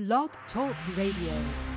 Blog Talk Radio.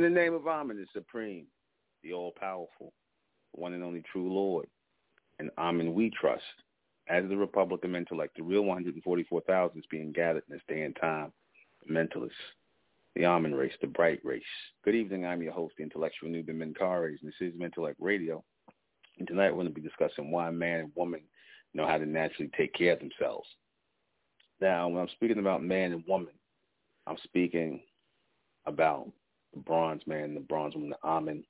In the name of Amen, the Supreme, the All-Powerful, the one and only true Lord, and Amen we trust, as the Republican intellect, the real 144,000 is being gathered in this day and time, the mentalists, the Amen race, the bright race. Good evening, I'm your host, the intellectual Nuben Menkarayzz, and this is Mentellect Radio. And tonight we're going to be discussing why man and woman know how to naturally take care of themselves. Now, when I'm speaking about man and woman, I'm speaking about the bronze man, the bronze woman, the Amen,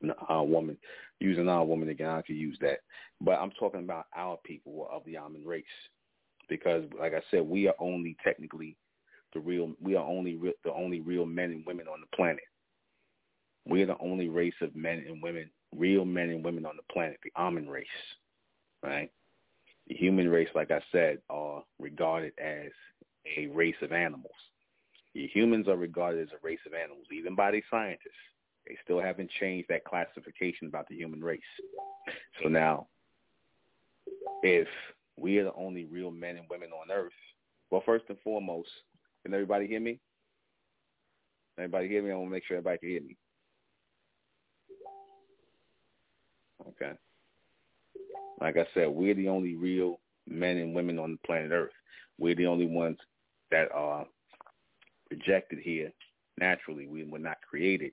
the uh, woman. Using our woman again, I could use that. But I'm talking about our people of the Amen race. Because, like I said, we are only technically the real, we are only the only real men and women on the planet. We are the only race of men and women, real men and women on the planet, the Amen race, right? The human race, like I said, are regarded as a race of animals. Humans are regarded as a race of animals, even by the scientists. They still haven't changed that classification about the human race. So now, if we are the only real men and women on earth, well, first and foremost, can everybody hear me? Everybody hear me? I want to make sure everybody can hear me. Okay. Like I said, we're the only real men and women on the planet Earth. We're the only ones that are projected here naturally. We were not created,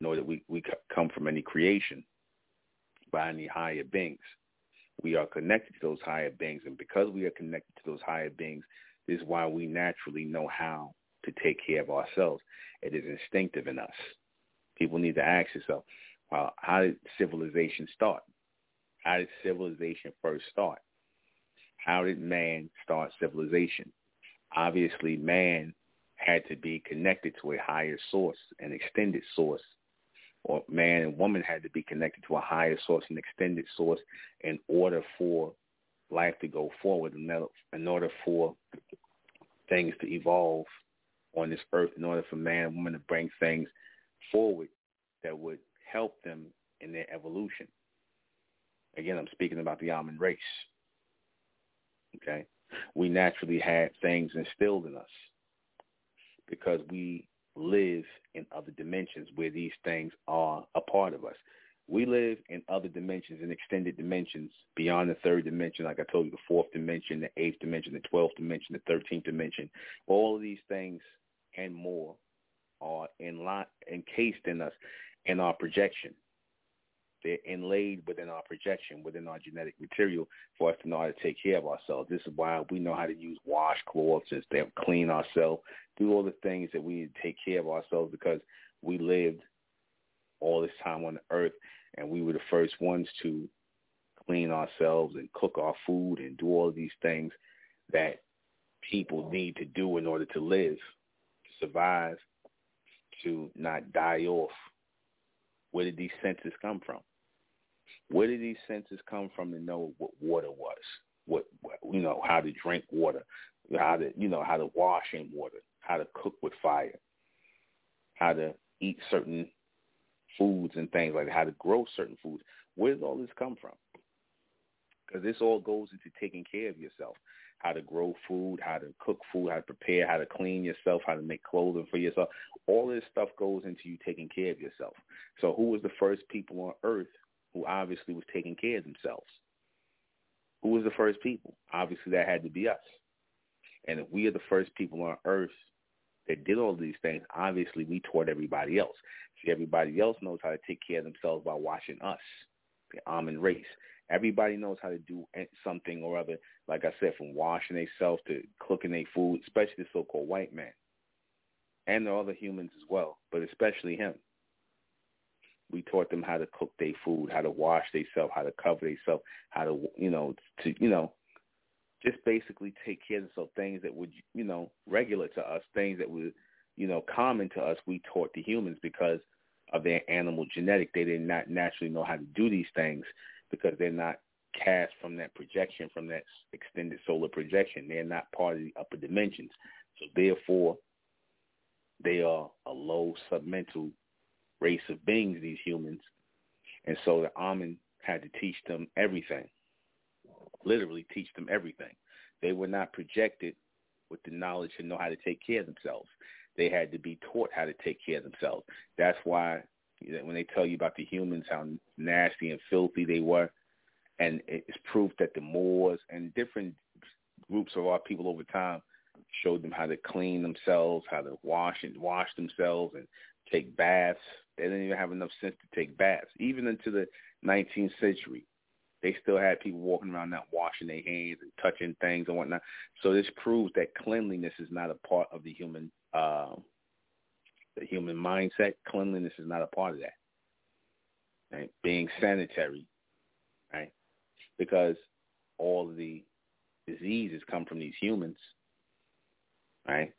nor that we, we come from any creation by any higher beings. We are connected to those higher beings, and because we are connected to those higher beings, this is why we naturally know how to take care of ourselves. It is instinctive in us. People need to ask yourself, well, how did civilization start? How did civilization first start? How did man start civilization? Obviously, man had to be connected to a higher source, an extended source, or man and woman had to be connected to a higher source, an extended source, in order for life to go forward, in order for things to evolve on this earth, in order for man and woman to bring things forward that would help them in their evolution. Again, I'm speaking about the Amen race. Okay? We naturally had things instilled in us because we live in other dimensions where these things are a part of us. We live in other dimensions, in extended dimensions beyond the third dimension, like I told you, the fourth dimension, the eighth dimension, the twelfth dimension, the thirteenth dimension. All of these things and more are in line, encased in us in our projection. They're inlaid within our projection, within our genetic material for us to know how to take care of ourselves. This is why we know how to use washcloths and clean ourselves, do all the things that we need to take care of ourselves because we lived all this time on the earth and we were the first ones to clean ourselves and cook our food and do all these things that people need to do in order to live, to survive, to not die off. Where did these senses come from? Where did these senses come from to know what water was? What, what you know, how to drink water, how to you know how to wash in water, how to cook with fire, how to eat certain foods and things like that, how to grow certain foods. Where does all this come from? Because this all goes into taking care of yourself. How to grow food, how to cook food, how to prepare, how to clean yourself, how to make clothing for yourself. All this stuff goes into you taking care of yourself. So who was the first people on earth who obviously was taking care of themselves? Who was the first people? Obviously that had to be us. And if we are the first people on earth that did all these things, obviously we taught everybody else. See, everybody else knows how to take care of themselves by watching us, the Amen race. Everybody knows how to do something or other, like I said, from washing themselves to cooking their food, especially the so-called white man. And the other humans as well, but especially him. We taught them how to cook their food, how to wash themselves, how to cover themselves, how to, you know, to, you know, just basically take care of themselves, things that would, you know, regular to us, things that would, you know, common to us, we taught the humans because of their animal genetic. They did not naturally know how to do these things because they're not cast from that projection, from that extended solar projection. They're not part of the upper dimensions. So therefore, they are a low submental race of beings, these humans. And so the Amen had to teach them everything, literally teach them everything. They were not projected with the knowledge to know how to take care of themselves. they had to be taught how to take care of themselves. That's why when they tell you about the humans, how nasty and filthy they were, and it's proof that the Moors and different groups of our people over time showed them how to clean themselves, how to wash and wash themselves and take baths. They didn't even have enough sense to take baths. Even into the 19th century, they still had people walking around not washing their hands and touching things and whatnot. So this proves that cleanliness is not a part of the human uh, the human mindset. Cleanliness is not a part of that. Right? Being sanitary, right? Because all the diseases come from these humans, right?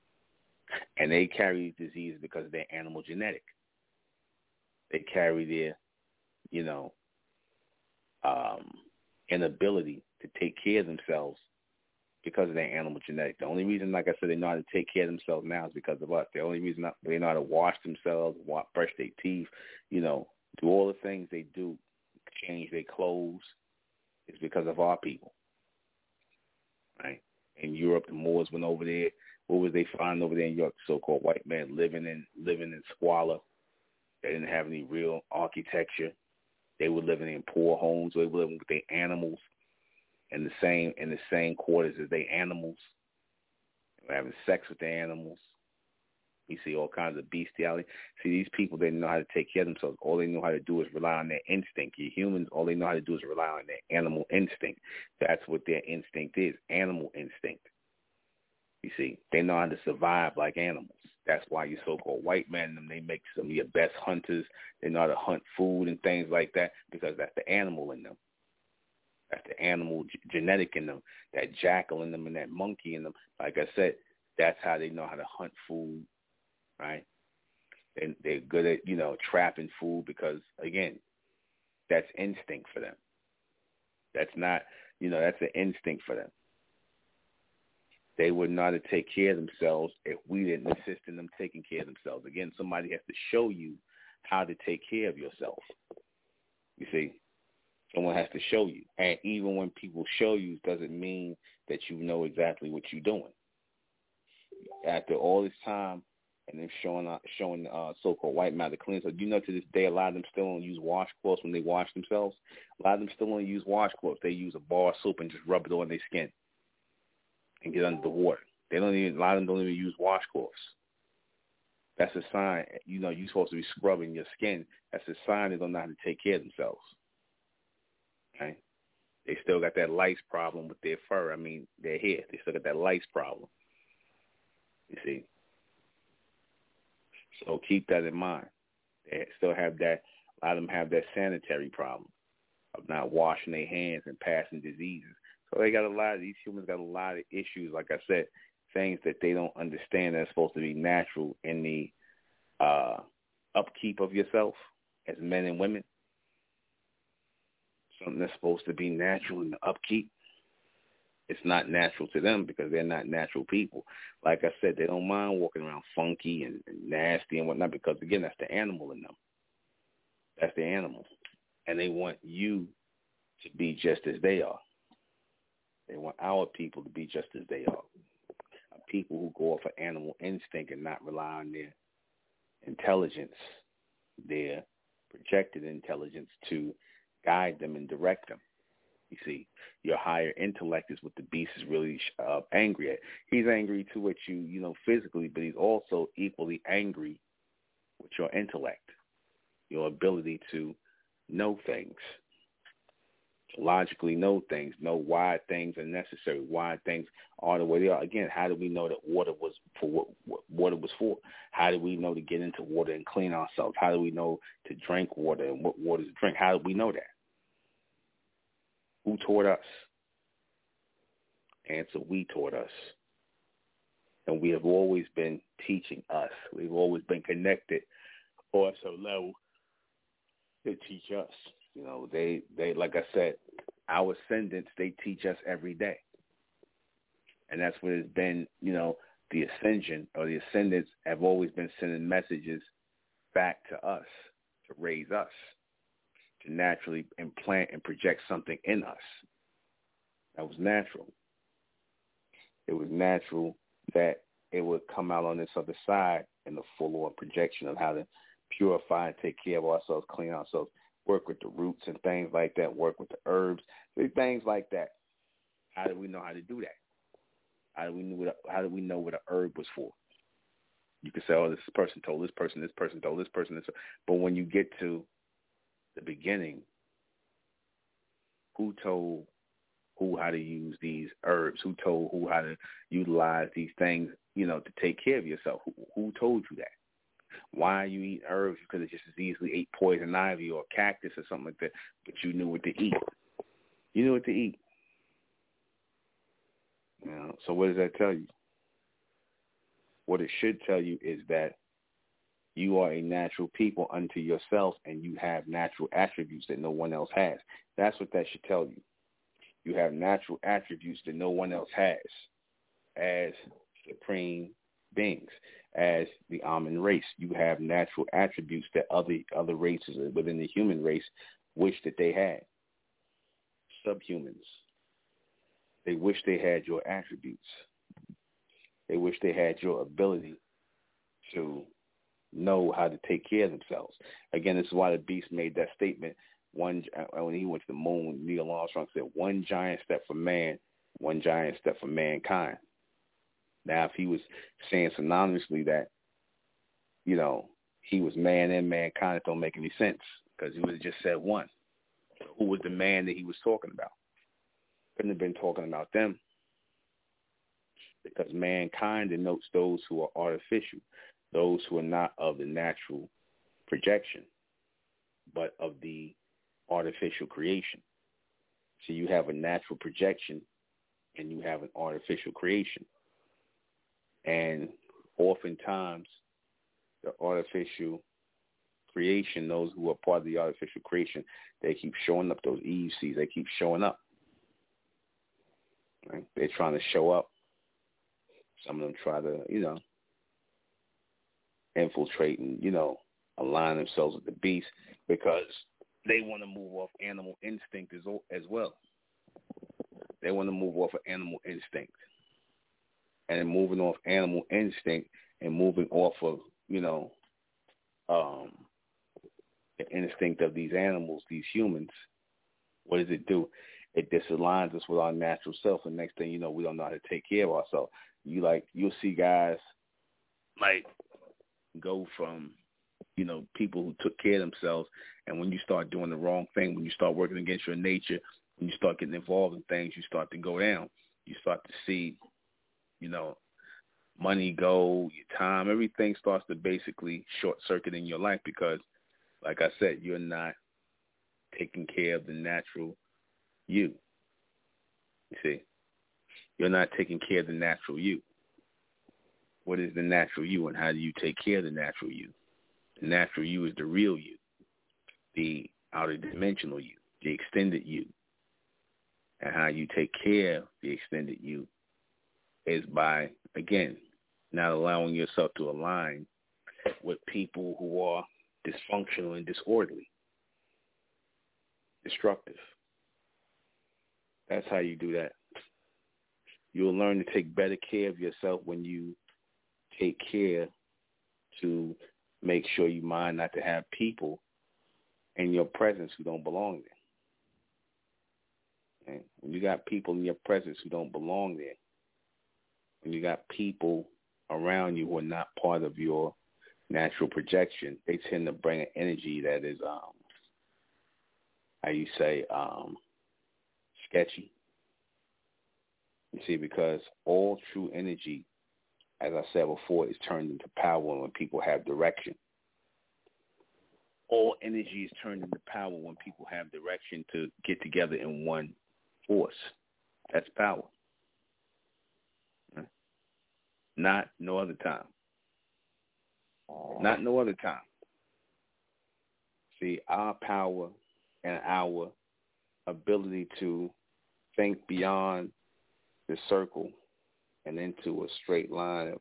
And they carry disease because they're animal genetic. They carry their, you know, um, inability to take care of themselves because of their animal genetic. The only reason, like I said, they know how to take care of themselves now is because of us. The only reason they know how to wash themselves, brush their teeth, you know, do all the things they do, change their clothes, is because of our people. Right? In Europe, the Moors went over there. What was they find over there in Europe? So-called white men living in living in squalor. They didn't have any real architecture. They were living in poor homes. They were living with their animals in the same in the same quarters as their animals. They were having sex with their animals. We see all kinds of bestiality. See, these people didn't know how to take care of themselves. All they know how to do is rely on their instinct. You humans, all they know how to do is rely on their animal instinct. That's what their instinct is, animal instinct. You see, they know how to survive like animals. That's why you so-called white men, them they make some of your best hunters. They know how to hunt food and things like that because that's the animal in them. That's the animal g- genetic in them, that jackal in them and that monkey in them. Like I said, that's how they know how to hunt food, right? And they're good at, you know, trapping food because, again, that's instinct for them. That's not, you know, that's an instinct for them they would not take care of themselves if we didn't assist in them taking care of themselves. Again, somebody has to show you how to take care of yourself. You see, someone has to show you, and even when people show you, doesn't mean that you know exactly what you're doing. After all this time, and then showing uh, showing uh, so-called white matter to clean. So you know to this day, a lot of them still don't use washcloths when they wash themselves. A lot of them still don't use washcloths. They use a bar of soap and just rub it on their skin and get under the water. They don't even a lot of them don't even use washcloths. That's a sign. You know, you're supposed to be scrubbing your skin. That's a sign they don't know how to take care of themselves. Okay, they still got that lice problem with their fur. I mean, their hair. They still got that lice problem. You see. So keep that in mind. They still have that. A lot of them have that sanitary problem of not washing their hands and passing diseases. So they got a lot of these humans got a lot of issues. Like I said, things that they don't understand that's supposed to be natural in the uh, upkeep of yourself as men and women. Something that's supposed to be natural in the upkeep. It's not natural to them because they're not natural people. Like I said, they don't mind walking around funky and, and nasty and whatnot because again, that's the animal in them. That's the animal, and they want you to be just as they are. They want our people to be just as they are. People who go off of animal instinct and not rely on their intelligence, their projected intelligence to guide them and direct them. You see, your higher intellect is what the beast is really uh, angry at. He's angry too at you, you know, physically, but he's also equally angry with your intellect, your ability to know things, logically know things, know why things are necessary, why things are the way they are. Again, how do we know that water was for what, what water was for? How do we know to get into water and clean ourselves? How do we know to drink water and what water to drink? How do we know that? Who taught us? Answer, we taught us. And we have always been teaching us. We've always been connected on some level to teach us. You know, they they like I said, our ascendants they teach us every day, and that's what has been. You know, the ascension or the ascendants have always been sending messages back to us to raise us, to naturally implant and project something in us. That was natural. It was natural that it would come out on this other side in the full on projection of how to purify and take care of ourselves, clean ourselves, work with the roots and things like that, work with the herbs, things like that. How do we know how to do that? How do we know what how do we know what a herb was for? You can say, oh, this person told this person, this person told this person, this. But when you get to the beginning, who told who how to use these herbs? Who told who how to utilize these things, you know, to take care of yourself? Who, who told you that? Why you eat herbs? Because it just as easily ate poison ivy or cactus or something like that, but you knew what to eat. You knew what to eat. You know, so what does that tell you? What it should tell you is that you are a natural people unto yourself and you have natural attributes that no one else has. That's what that should tell you. You have natural attributes that no one else has as supreme beings, as the Amun race. You have natural attributes that other other races within the human race wish that they had. Subhumans. They wish they had your attributes. They wish they had your ability to know how to take care of themselves. Again, this is why the beast made that statement one uh, when he went to the moon, Neil Armstrong said, "One giant step for man, one giant step for mankind." Now, if he was saying synonymously that, you know, he was man and mankind, it don't make any sense because he would have just said one. who was the man that he was talking about? Couldn't have been talking about them because mankind denotes those who are artificial, those who are not of the natural projection, but of the artificial creation. So you have a natural projection and you have an artificial creation. And oftentimes the artificial creation, those who are part of the artificial creation, they keep showing up, those EUCs, they keep showing up. Right? They're trying to show up. Some of them try to, you know, infiltrate and, you know, align themselves with the beast because they want to move off animal instinct as, as well. They want to move off of animal instinct. And moving off animal instinct and moving off of, you know, um, the instinct of these animals, these humans, what does it do? It disaligns us with our natural self. And next thing you know, we don't know how to take care of ourselves. You like, you'll see guys like go from you know, people who took care of themselves. And when you start doing the wrong thing, when you start working against your nature, when you start getting involved in things, you start to go down. You start to see, you know, money go, your time, everything starts to basically short circuit in your life because, like I said, you're not taking care of the natural you. You see, you're not taking care of the natural you. What is the natural you and how do you take care of the natural you? The natural you is the real you, the outer dimensional you, the extended you. And how you take care of the extended you is by, again, not allowing yourself to align with people who are dysfunctional and disorderly, destructive. That's how you do that. You'll learn to take better care of yourself when you take care to make sure you mind not to have people in your presence who don't belong there. Okay? When you got people in your presence who don't belong there, when you got people around you who are not part of your natural projection, they tend to bring an energy that is, um, how you say, um, sketchy. You see, because all true energy as I said before, is turned into power when people have direction. All energy is turned into power when people have direction to get together in one force. That's power. Not no other time. Oh. Not no other time. See, our power and our ability to think beyond the circle and into a straight line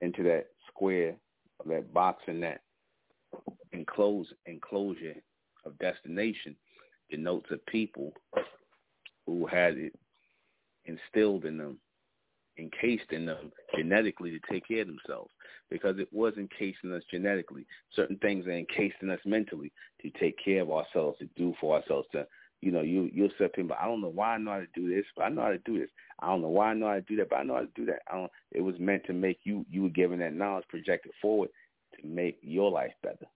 into that square that box and that enclose enclosure of destination denotes a people who had it instilled in them encased in them genetically to take care of themselves because it was encased in us genetically. Certain things are encased in us mentally to take care of ourselves, to do for ourselves, to you know, you you'll say people, I don't know why I know how to do this, but I know how to do this. I don't know why I know how to do that, but I know how to do that. I don't it was meant to make you you were given that knowledge projected forward to make your life better.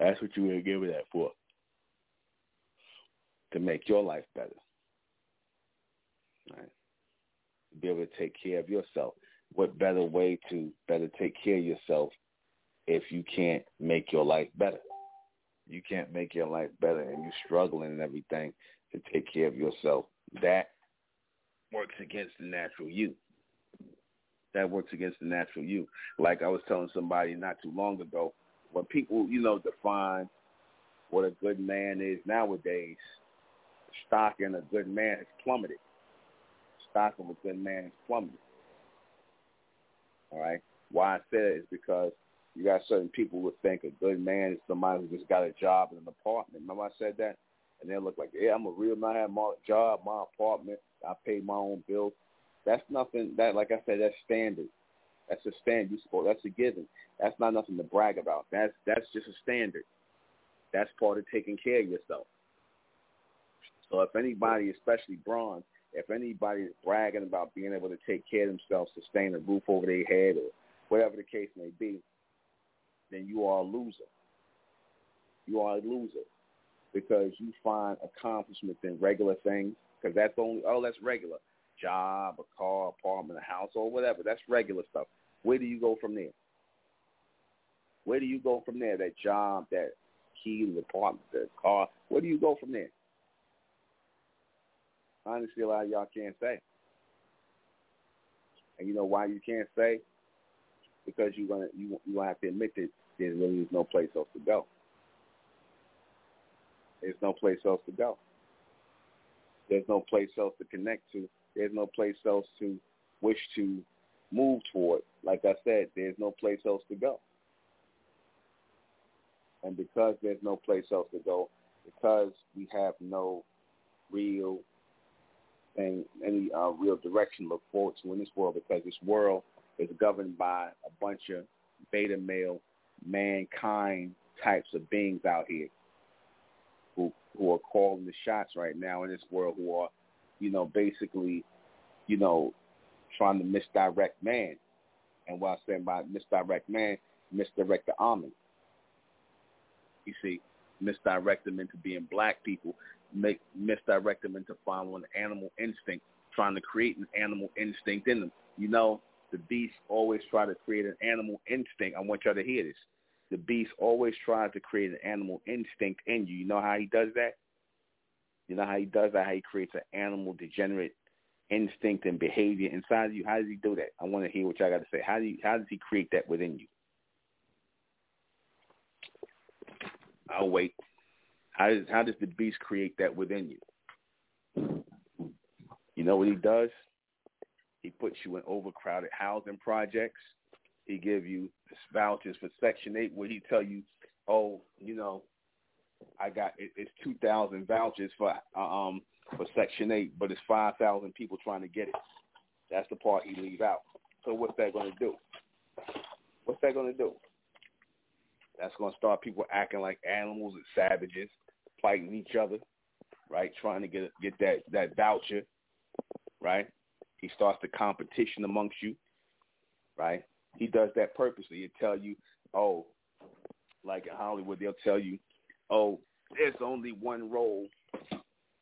That's what you were given that for. To make your life better. Right. Be able to take care of yourself. What better way to better take care of yourself if you can't make your life better? You can't make your life better and you're struggling and everything to take care of yourself. That works against the natural you. That works against the natural you. Like I was telling somebody not too long ago, when people, you know, define what a good man is nowadays, stock in a good man has plummeted. Stock of a good man has plummeted. All right. Why I say that is because you got certain people who think a good man is somebody who just got a job in an apartment. Remember I said that? And they look like, yeah, I'm a real man. I have my job, my apartment. I pay my own bills. That's nothing. That, like I said, that's standard. That's a standard. You support. That's a given. That's not nothing to brag about. That's that's just a standard. That's part of taking care of yourself. So if anybody, especially Braun, if anybody is bragging about being able to take care of themselves, sustain a roof over their head, or whatever the case may be, then you are a loser. You are a loser because you find accomplishments in regular things because that's only oh that's regular job, a car, apartment, a house, or whatever. That's regular stuff. Where do you go from there? Where do you go from there? That job, that key, the apartment, the car. Where do you go from there? Honestly, a lot of y'all can't say. And you know why you can't say? Because you're gonna you you have to admit that there really is no place else to go. There's no place else to go. There's no place else to connect to. There's no place else to wish to move toward. Like I said, there's no place else to go. And because there's no place else to go, because we have no real thing, any uh, real direction to look forward to in this world, because this world is governed by a bunch of beta male mankind types of beings out here who who are calling the shots right now in this world who are, you know, basically, you know, trying to misdirect man. And what I say by misdirect man, misdirect the army. You see, misdirect them into being black people, make misdirect them into following animal instinct, trying to create an animal instinct in them. You know, the beast always try to create an animal instinct. I want y'all to hear this. The beast always tries to create an animal instinct in you. You know how he does that? You know how he does that? How he creates an animal degenerate instinct and behavior inside of you. How does he do that? I want to hear what y'all got to say. How do you, how does he create that within you? I'll wait. How does how does the beast create that within you? You know what he does? He puts you in overcrowded housing projects. He give you vouchers for Section 8 where he tell you, oh, you know, I got it, it's 2,000 vouchers for um for Section 8, but it's 5,000 people trying to get it. That's the part he leave out. So what's that going to do? What's that going to do? That's going to start people acting like animals and savages, fighting each other, right? Trying to get get that that voucher, right? He starts the competition amongst you, right? He does that purposely. He'll tell you, oh, like in Hollywood, they'll tell you, oh, there's only one role,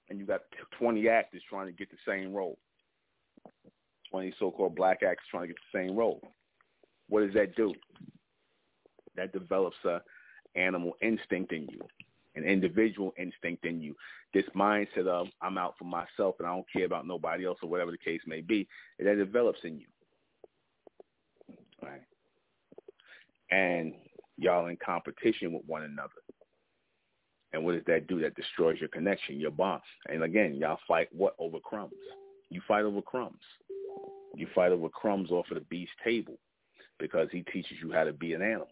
and you got 20 actors trying to get the same role. 20 so-called black actors trying to get the same role. What does that do? That develops a animal instinct in you, an individual instinct in you. This mindset of I'm out for myself and I don't care about nobody else or whatever the case may be, that develops in you. Right. And y'all in competition with one another. And what does that do? That destroys your connection, your bond. And again, y'all fight what over crumbs? You fight over crumbs. You fight over crumbs off of the beast table because he teaches you how to be an animal.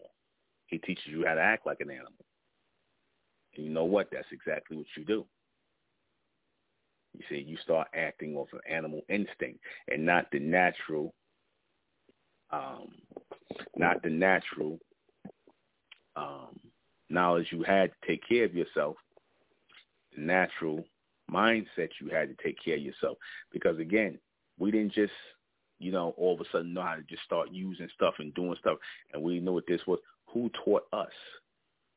He teaches you how to act like an animal. And you know what? That's exactly what you do. You see, you start acting off an animal instinct and not the natural, um, not the natural um, knowledge you had to take care of yourself, the natural mindset you had to take care of yourself. Because again, we didn't just, you know, all of a sudden know how to just start using stuff and doing stuff, and we know what this was. Who taught us?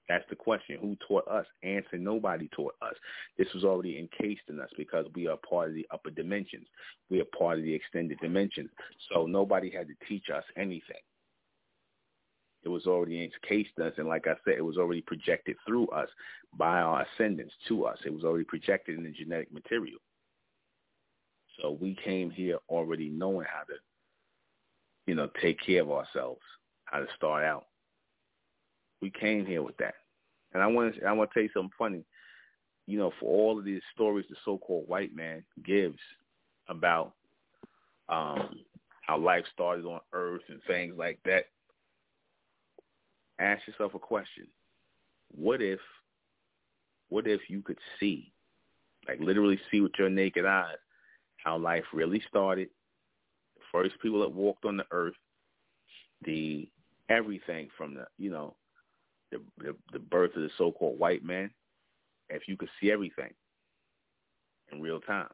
That's the question. Who taught us? Answer, nobody taught us. This was already encased in us because we are part of the upper dimensions. We are part of the extended dimensions. So nobody had to teach us anything. It was already encased in us, and like I said, it was already projected through us by our ascendants to us. It was already projected in the genetic material. So we came here already knowing how to, you know, take care of ourselves, how to start out. We came here with that. And I want to I want to tell you something funny. You know, for all of these stories the so-called white man gives about um, how life started on Earth and things like that, ask yourself a question. What if what if you could see, like literally see with your naked eyes, how life really started, the first people that walked on the earth, the everything from the you know the, the, the birth of the so-called white man, if you could see everything in real time,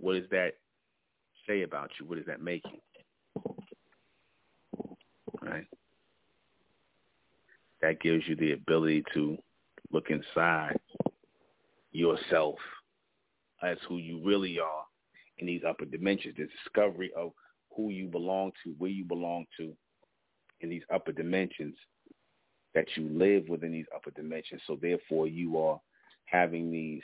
what does that say about you? What does that make you? Right? That gives you the ability to look inside yourself as who you really are in these upper dimensions, the discovery of who you belong to, where you belong to in these upper dimensions that you live within these upper dimensions. So therefore you are having these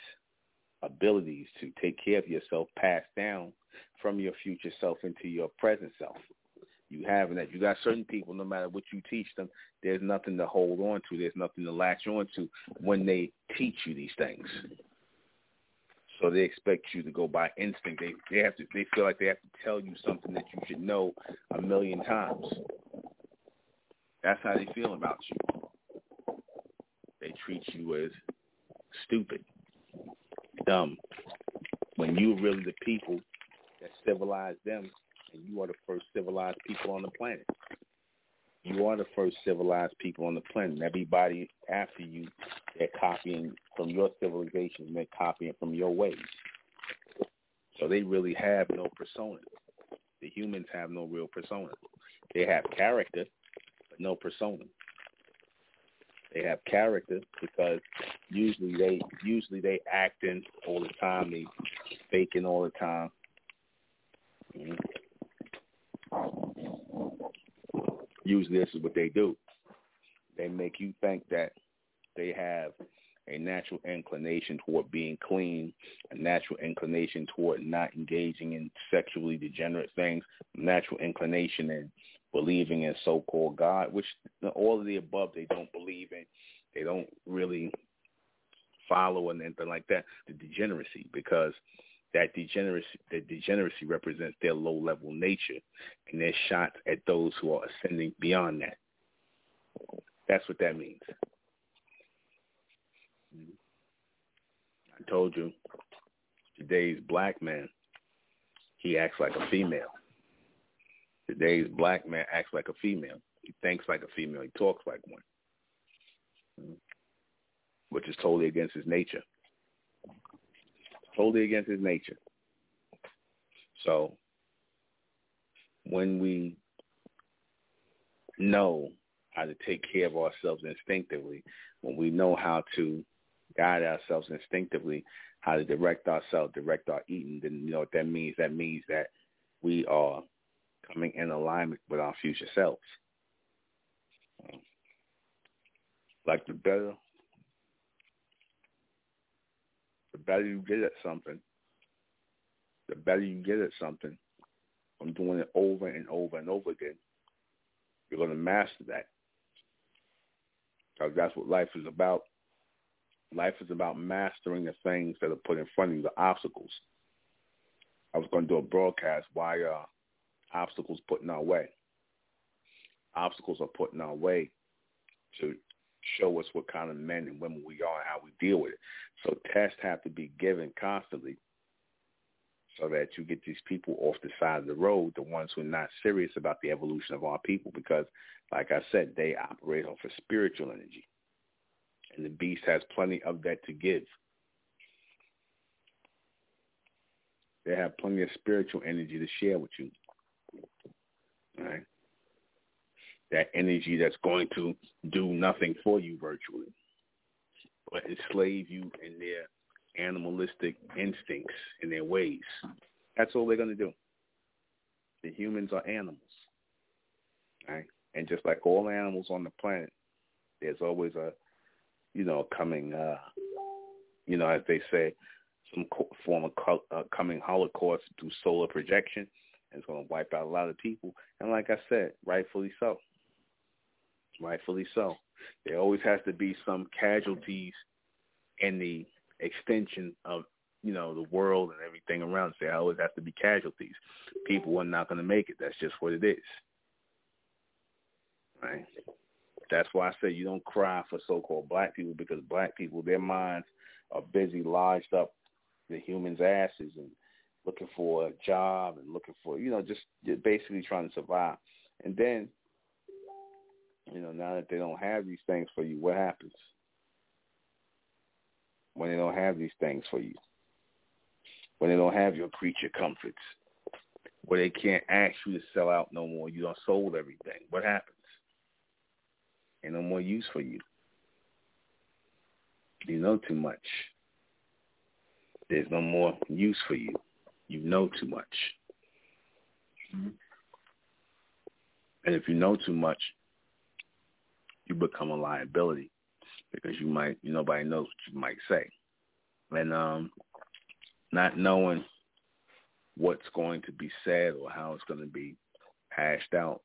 abilities to take care of yourself passed down from your future self into your present self. You have that. You got certain people, no matter what you teach them, there's nothing to hold on to. There's nothing to latch on to when they teach you these things. So they expect you to go by instinct. They they have to. They feel like they have to tell you something that you should know a million times. That's how they feel about you. They treat you as stupid, dumb, when you're really the people that civilized them, and you are the first civilized people on the planet. You are the first civilized people on the planet. Everybody after you, they're copying from your civilization, and they're copying from your ways. So they really have no persona. The humans have no real persona. They have character, but no persona. They have character because usually they usually they acting all the time, they faking all the time. Mm-hmm. Usually this is what they do. They make you think that they have a natural inclination toward being clean, a natural inclination toward not engaging in sexually degenerate things, natural inclination in believing in so-called God, which all of the above they don't believe in. They don't really follow and anything like that. The degeneracy, because that degeneracy, the degeneracy represents their low-level nature, and they're shots at those who are ascending beyond that. That's what that means. I told you, today's black man, he acts like a female. Today's black man acts like a female. He thinks like a female. He talks like one, mm-hmm. which is totally against his nature. Totally against his nature. So when we know how to take care of ourselves instinctively, when we know how to guide ourselves instinctively, how to direct ourselves, direct our eating, then you know what that means. That means that we are coming in alignment with our future selves. Like the better, the better you get at something, the better you get at something from doing it over and over and over again, you're going to master that. Because that's what life is about. Life is about mastering the things that are put in front of you, the obstacles. I was going to do a broadcast why uh, obstacles put in our way. Obstacles are put in our way to show us what kind of men and women we are and how we deal with it. So tests have to be given constantly so that you get these people off the side of the road, the ones who are not serious about the evolution of our people, because, like I said, they operate off of spiritual energy. And the beast has plenty of that to give. They have plenty of spiritual energy to share with you. Right? That energy that's going to do nothing for you virtually, but enslave you in their animalistic instincts and their ways. That's all they're going to do. The humans are animals. Right? And just like all animals on the planet, there's always a, you know, coming, uh, you know, as they say, some form of uh, coming holocaust through solar projection. It's going to wipe out a lot of people. And like I said, rightfully so. Rightfully so. There always has to be some casualties in the extension of you know the world and everything around. There always has to be casualties. People are not going to make it. That's just what it is. Right. That's why I say you don't cry for so-called black people because black people, their minds are busy lodged up the humans' asses and looking for a job and looking for, you know, just basically trying to survive. And then, you know, now that they don't have these things for you, what happens? when they don't have these things for you, when they don't have your creature comforts, where they can't ask you to sell out no more. You don't sold everything. What happens? Ain't no more use for you. You know too much. There's no more use for you. You know too much. Mm-hmm. And if you know too much, you become a liability because you might nobody knows what you might say, and um, not knowing what's going to be said or how it's going to be hashed out,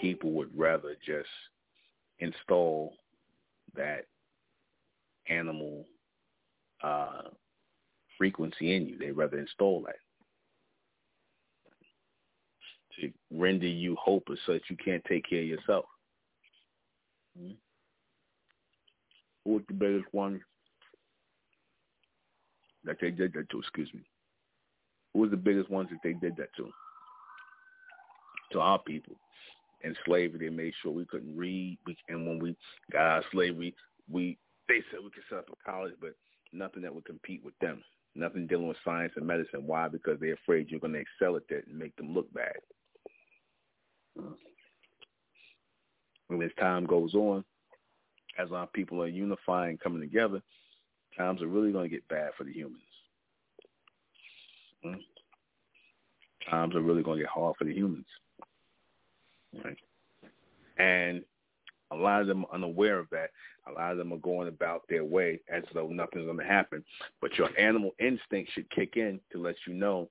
people would rather just install that animal uh, frequency in you. They'd rather install that to render you hopeless so that you can't take care of yourself. Mm-hmm who was the biggest one that they did that to? Excuse me. Who was the biggest ones that they did that to? To our people. In slavery, they made sure we couldn't read. We, and when we got out of slavery, we they said we could set up a college, but nothing that would compete with them. Nothing dealing with science and medicine. Why? Because they're afraid you're going to excel at that and make them look bad. And as time goes on, as our people are unifying, coming together, times are really going to get bad for the humans. Mm? Times are really going to get hard for the humans. Right? And a lot of them are unaware of that. A lot of them are going about their way as though nothing's going to happen. But your animal instinct should kick in to let you know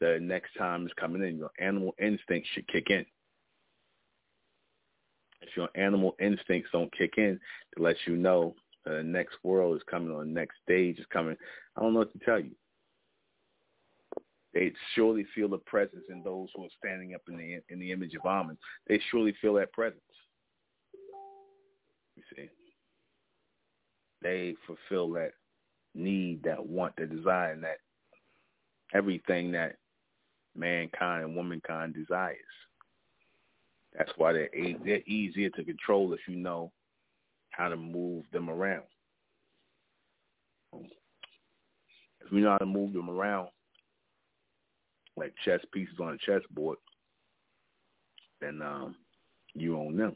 the next time is coming in. Your animal instinct should kick in if your animal instincts don't kick in to let you know the next world is coming or the next stage is coming, I don't know what to tell you. They surely feel the presence in those who are standing up in the in the image of Amen. They surely feel that presence. They fulfill that need, that want, that desire, and that everything that mankind and womankind desires. That's why they're they're easier to control if you know how to move them around. If you know how to move them around, like chess pieces on a chessboard, then um, you own them.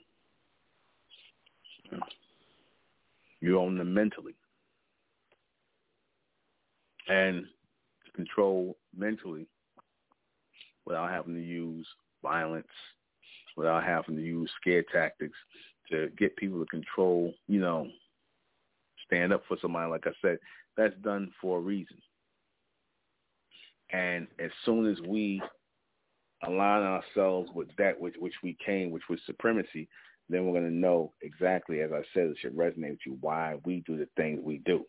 You own them mentally. And to control mentally without having to use violence, without having to use scare tactics to get people to control, you know, stand up for somebody. Like I said, that's done for a reason. And as soon as we align ourselves with that which which we came, which was supremacy, then we're going to know exactly, as I said, it should resonate with you, why we do the things we do.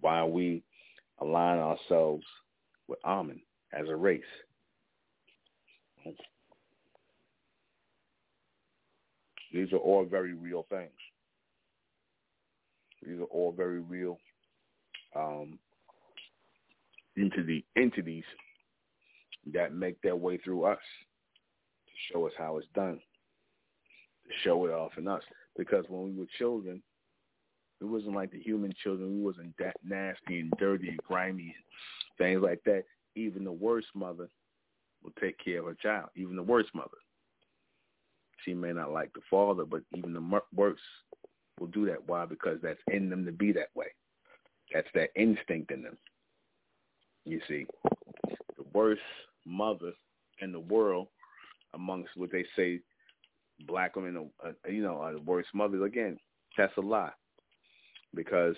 Why we align ourselves with Amen as a race. These are all very real things. These are all very real um, the entities that make their way through us to show us how it's done, show it off in us. Because when we were children, it wasn't like the human children. We wasn't that nasty and dirty and grimy and things like that. Even the worst mother will take care of her child. Even the worst mother. She may not like the father, but even the worst will do that. Why? Because that's in them to be that way. That's that instinct in them. You see, the worst mother in the world amongst what they say black women, uh, you know, are the worst mothers. Again, that's a lie because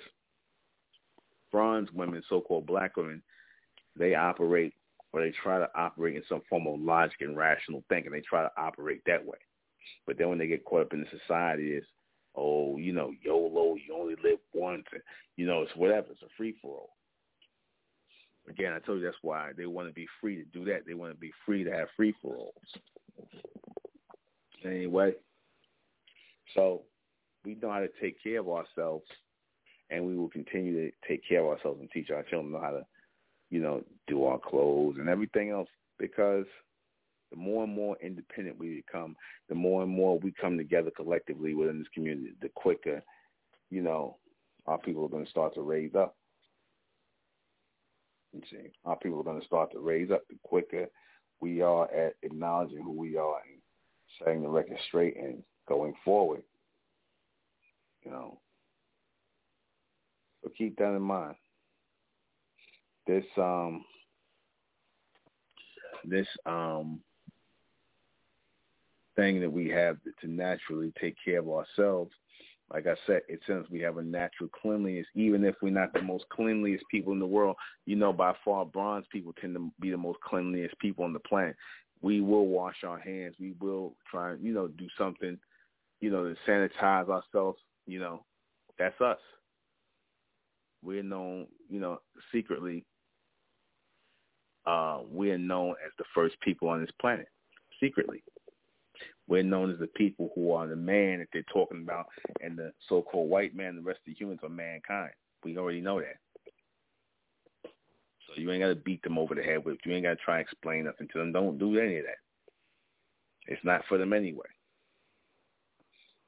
bronze women, so-called black women, they operate or they try to operate in some form of logic and rational thinking. They try to operate that way. But then when they get caught up in the society, is oh, you know, YOLO, you only live once, and you know, it's whatever. It's a free for all. Again, I told you that's why they want to be free to do that. They want to be free to have free for alls. Anyway, so we know how to take care of ourselves, and we will continue to take care of ourselves and teach our children how to, you know, do our clothes and everything else because the more and more independent we become, the more and more we come together collectively within this community, the quicker, you know, our people are going to start to raise up. You see, our people are going to start to raise up. The quicker we are at acknowledging who we are and setting the record straight and going forward, you know. So keep that in mind. This um this um thing that we have to naturally take care of ourselves. Like I said, it seems we have a natural cleanliness, even if we're not the most cleanliest people in the world. You know, by far, bronze people tend to be the most cleanliest people on the planet. We will wash our hands. We will try, and, you know, do something, you know, to sanitize ourselves. You know, that's us. We're known, you know, secretly. Uh, we're known as the first people on this planet, secretly. We're known as the people who are the man that they're talking about, and the so-called white man. The rest of the humans are mankind. We already know that. So you ain't got to beat them over the head with. You ain't got to try and explain nothing to them. Don't do any of that. It's not for them anyway.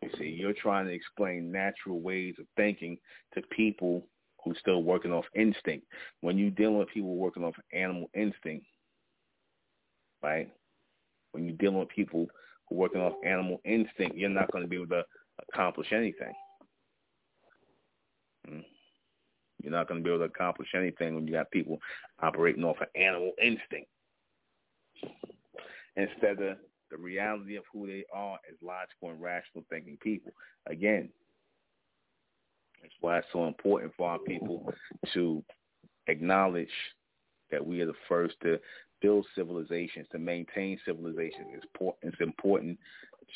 You see, you're trying to explain natural ways of thinking to people who's still working off instinct. When you're dealing with people working off animal instinct, right? When you're dealing with people who working off animal instinct, you're not going to be able to accomplish anything. Hmm. You're not going to be able to accomplish anything when you got people operating off of animal instinct instead of the reality of who they are as logical and rational thinking people. Again, that's why it's so important for our people to acknowledge that we are the first to build civilizations, to maintain civilizations. It's, it's important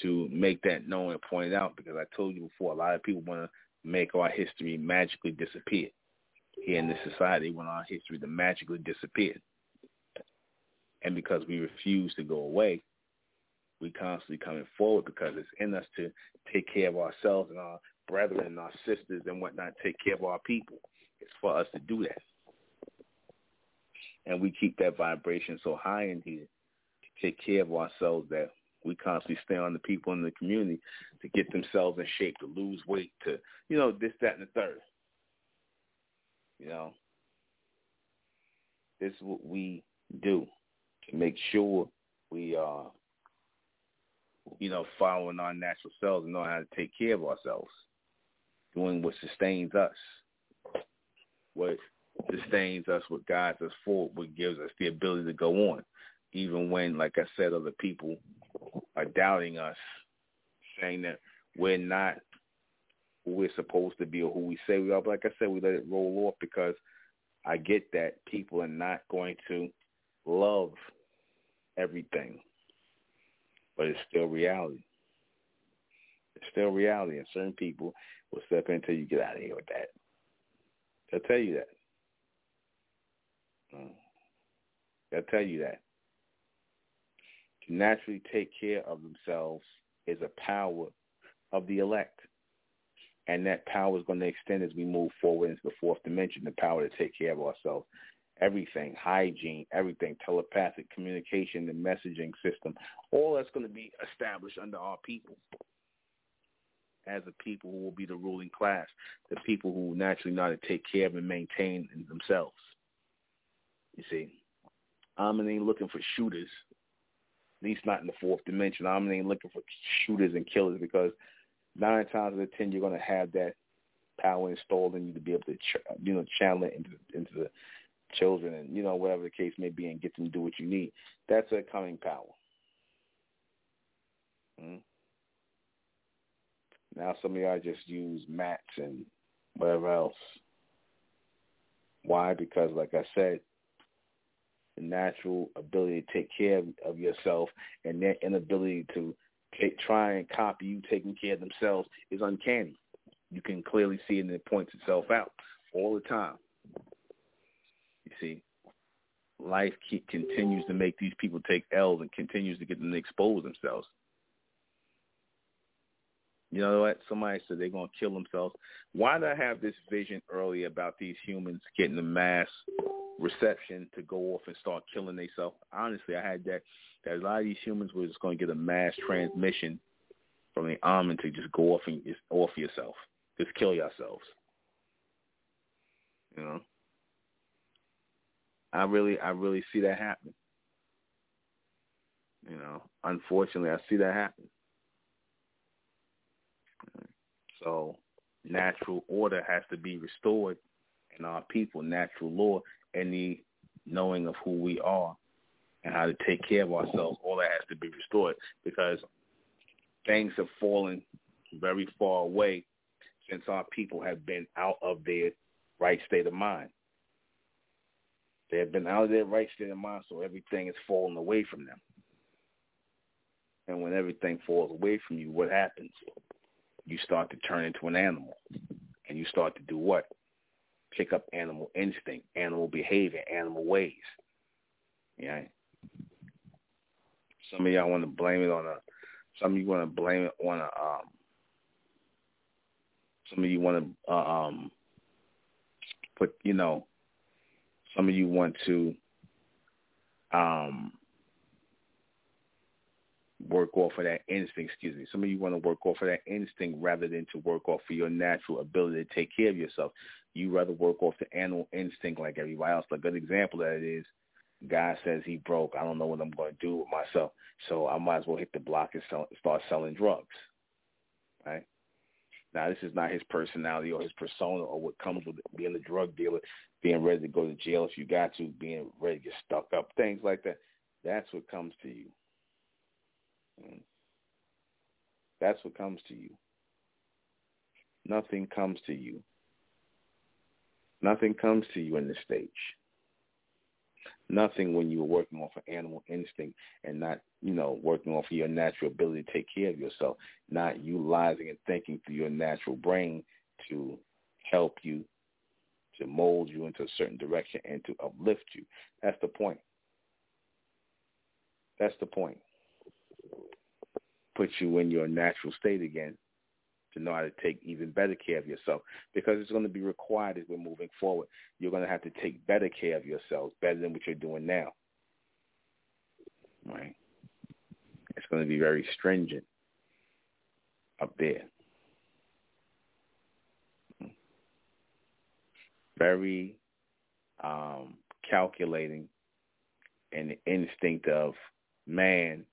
to make that known and pointed out because I told you before, a lot of people want to make our history magically disappear. Here in this society, when our history to magically disappear. And because we refuse to go away, we constantly coming forward because it's in us to take care of ourselves and our brethren and our sisters and whatnot, take care of our people. It's for us to do that and we keep that vibration so high in here to take care of ourselves that we constantly stay on the people in the community to get themselves in shape, to lose weight, to, you know, this, that, and the third. You know, this is what we do to make sure we are, you know, following our natural selves and know how to take care of ourselves, doing what sustains us, what sustains us, what guides us forward, what gives us the ability to go on. Even when, like I said, other people are doubting us, saying that we're not we're supposed to be or who we say we are. But like I said, we let it roll off because I get that people are not going to love everything. But it's still reality. It's still reality. And certain people will step in until you get out of here with that. They'll tell you that. Mm. I'll tell you that. To naturally take care of themselves is a power of the elect. And that power is going to extend as we move forward into the fourth dimension, the power to take care of ourselves. Everything, hygiene, everything, telepathic communication, the messaging system, all that's going to be established under our people as a people who will be the ruling class, the people who naturally know how to take care of and maintain themselves. You see, I'm ain't looking for shooters, at least not in the fourth dimension. I'm ain't looking for shooters and killers because nine times out of ten you're going to have that power installed in you to be able to, you know, channel it into into the children and you know whatever the case may be and get them to do what you need. That's a coming power. Hmm? Now some of y'all just use mats and whatever else. Why? Because like I said, the natural ability to take care of yourself and their inability to try and copy you taking care of themselves is uncanny. You can clearly see it and it points itself out all the time. You see, life keep, continues to make these people take L's and continues to get them to expose themselves. You know what? Somebody said they're going to kill themselves. Why did I have this vision earlier about these humans getting a mass reception to go off and start killing themselves? Honestly, I had that, that a lot of these humans were just going to get a mass transmission from the almond to just go off and just off yourself. Just kill yourselves. You know? I really, I really see that happen. You know, unfortunately, I see that happen. So natural order has to be restored in our people, natural law, the knowing of who we are and how to take care of ourselves. All that has to be restored because things have fallen very far away since our people have been out of their right state of mind. They have been out of their right state of mind, so everything is falling away from them. And when everything falls away from you, what happens? you start to turn into an animal. And you start to do what? Pick up animal instinct, animal behavior, animal ways. Yeah. Some of y'all want to blame it on a. Some of you want to blame it on a. Um, some of you want to uh, um, put, you know. Some of you want to um, work off of that instinct, excuse me. Some of you want to work off of that instinct rather than to work off of your natural ability to take care of yourself. You rather work off the animal instinct like everybody else. A good example of that is guy says he broke. I don't know what I'm going to do with myself. So I might as well hit the block and sell, start selling drugs. Right? Now, this is not his personality or his persona or what comes with being a drug dealer, being ready to go to jail if you got to, being ready to get stuck up, things like that. That's what comes to you. That's what comes to you. Nothing comes to you. Nothing comes to you in this stage. Nothing when you are working off an animal instinct and not, you know, working off your natural ability to take care of yourself, not utilizing and thinking through your natural brain to help you, to mold you into a certain direction and to uplift you. That's the point. That's the point put you in your natural state again to know how to take even better care of yourself because it's going to be required as we're moving forward. You're going to have to take better care of yourselves, better than what you're doing now. Right? It's going to be very stringent up there. Very um, calculating and the instinct of man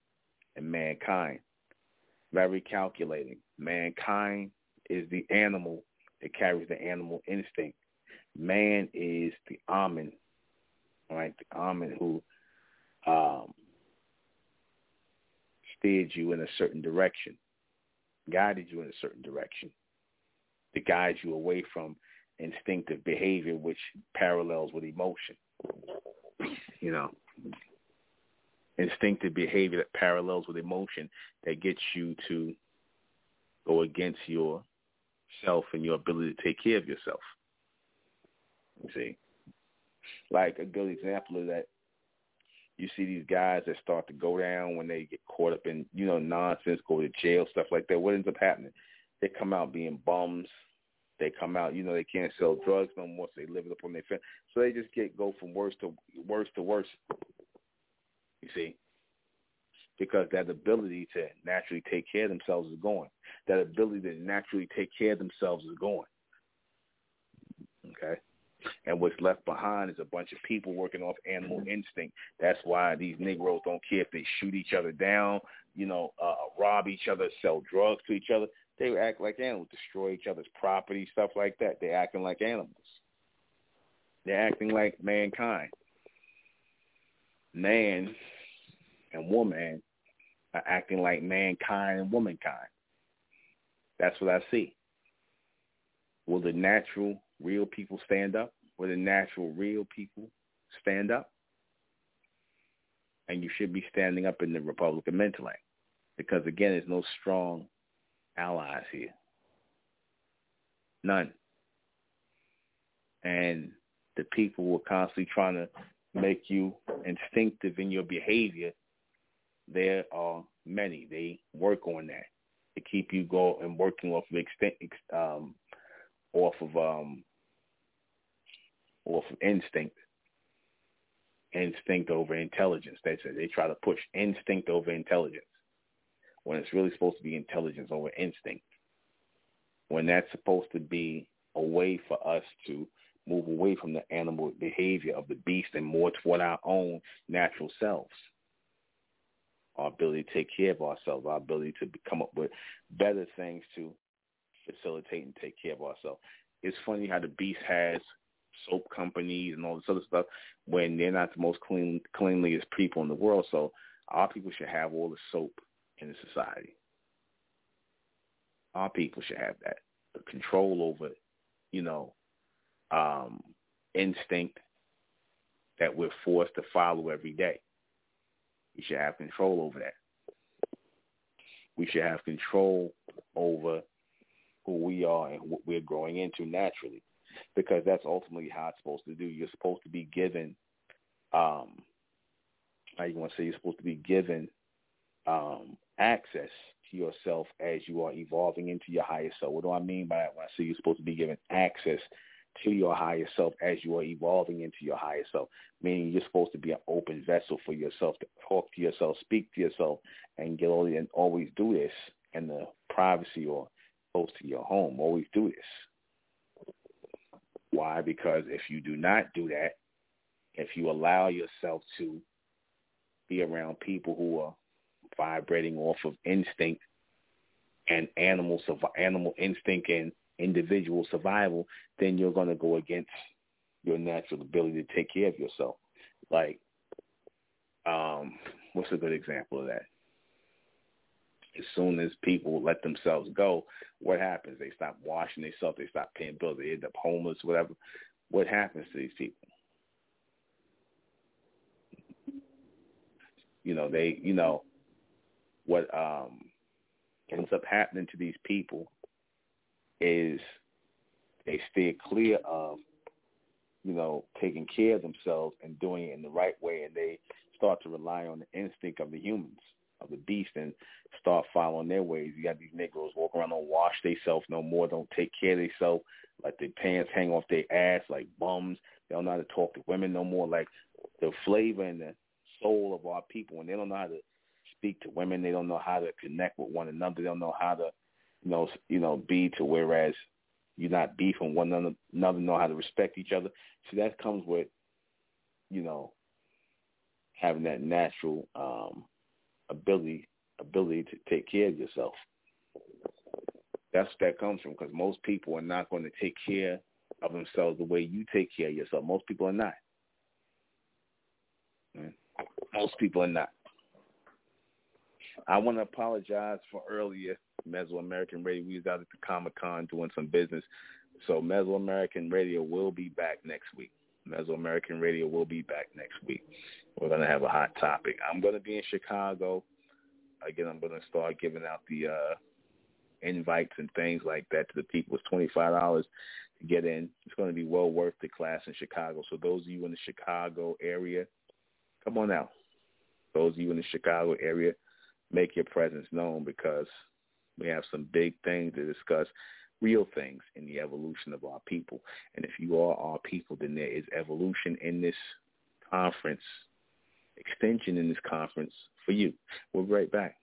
and mankind very calculating. Mankind is the animal that carries the animal instinct. Man is the Amun, right? The Amun who um, steered you in a certain direction, guided you in a certain direction, to guide you away from instinctive behavior, which parallels with emotion. You know, instinctive behavior that parallels with emotion that gets you to go against yourself and your ability to take care of yourself. You see? Like a good example of that, you see these guys that start to go down when they get caught up in, you know, nonsense, go to jail, stuff like that. What ends up happening? they come out being bums. They come out, you know, they can't sell drugs no more, so they live it up on their family. So they just get go from worse to worse to worse. You see, because that ability to naturally take care of themselves is going. That ability to naturally take care of themselves is going. Okay. And what's left behind is a bunch of people working off animal instinct. That's why these Negroes don't care if they shoot each other down, you know, uh, rob each other, sell drugs to each other. They act like animals, destroy each other's property, stuff like that. They're acting like animals. They're acting like mankind. Man and woman are acting like mankind and womankind. That's what I see. Will the natural, real people stand up? Will the natural, real people stand up? And you should be standing up in the Republican Mentellect. Because again, there's no strong allies here. None. And the people who are constantly trying to make you instinctive in your behavior, there are many. They work on that to keep you go and working off of extent, um, off of um, off of instinct, instinct over intelligence. They say they try to push instinct over intelligence when it's really supposed to be intelligence over instinct. When that's supposed to be a way for us to move away from the animal behavior of the beast and more toward our own natural selves. Our ability to take care of ourselves, our ability to come up with better things to facilitate and take care of ourselves. It's funny how the beast has soap companies and all this other stuff when they're not the most clean cleanliest people in the world. So our people should have all the soap in the society. Our people should have that the control over, you know, um, instinct that we're forced to follow every day. We should have control over that. We should have control over who we are and what we're growing into naturally, because that's ultimately how it's supposed to do. You're supposed to be given, um, how you want to say, you're supposed to be given um, access to yourself as you are evolving into your higher self. What do I mean by that when I say you're supposed to be given access to your higher self as you are evolving into your higher self? Meaning you're supposed to be an open vessel for yourself to talk to yourself, speak to yourself, and get all and always do this in the privacy or close to your home. Always do this. Why? Because if you do not do that, if you allow yourself to be around people who are vibrating off of instinct and animal animal instinct and individual survival, then you're going to go against your natural ability to take care of yourself. Like, um, what's a good example of that? As soon as people let themselves go, what happens? They stop washing themselves. They stop paying bills. They end up homeless, whatever. What happens to these people? You know, they, you know, what um, ends up happening to these people is they stay clear of, you know, taking care of themselves and doing it in the right way, and they start to rely on the instinct of the humans, of the beast, and start following their ways. You got these Negroes walk around, don't wash themselves no more, don't take care of themselves, like their pants hang off their ass like bums. They don't know how to talk to women no more. Like the flavor and the soul of our people, and they don't know how to speak to women. They don't know how to connect with one another. They don't know how to, you know, you know, be to whereas you're not beefing one another, know how to respect each other. See, that comes with, you know, having that natural um, ability ability to take care of yourself. That's that comes from because most people are not going to take care of themselves the way you take care of yourself. Most people are not. Most people are not. I want to apologize for earlier Mentellect Radio. We was out at the Comic Con doing some business. So Mentellect Radio will be back next week. Mentellect Radio will be back next week. We're to have a hot topic. I'm to be in Chicago. Again, I'm to start giving out the uh, invites and things like that to the people. It's $25 to get in. It's to be well worth the class in Chicago. So those of you in the Chicago area, come on out. Those of you in the Chicago area, make your presence known because We have some big things to discuss, real things in the evolution of our people. And if you are our people, then there is evolution in this conference, extension in this conference for you. We'll be right back.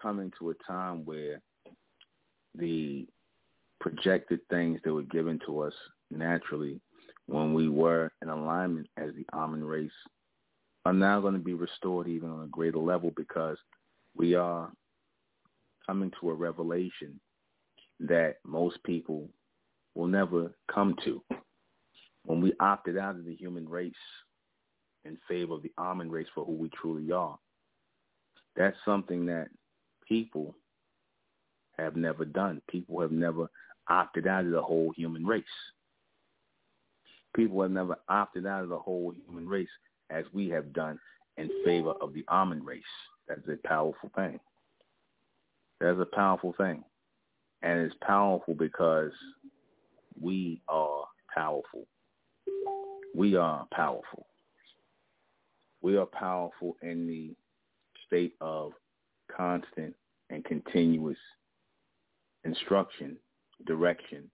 Coming to a time where the projected things that were given to us naturally when we were in alignment as the Amun race are now going to be restored even on a greater level because we are coming to a revelation that most people will never come to. When we opted out of the human race in favor of the Amun race for who we truly are, that's something that people have never done. People have never opted out of the whole human race. People have never opted out of the whole human race as we have done in favor of the Amun race. That's a powerful thing. That's a powerful thing. And it's powerful because we are powerful. We are powerful. We are powerful in the state of constant and continuous instruction, direction,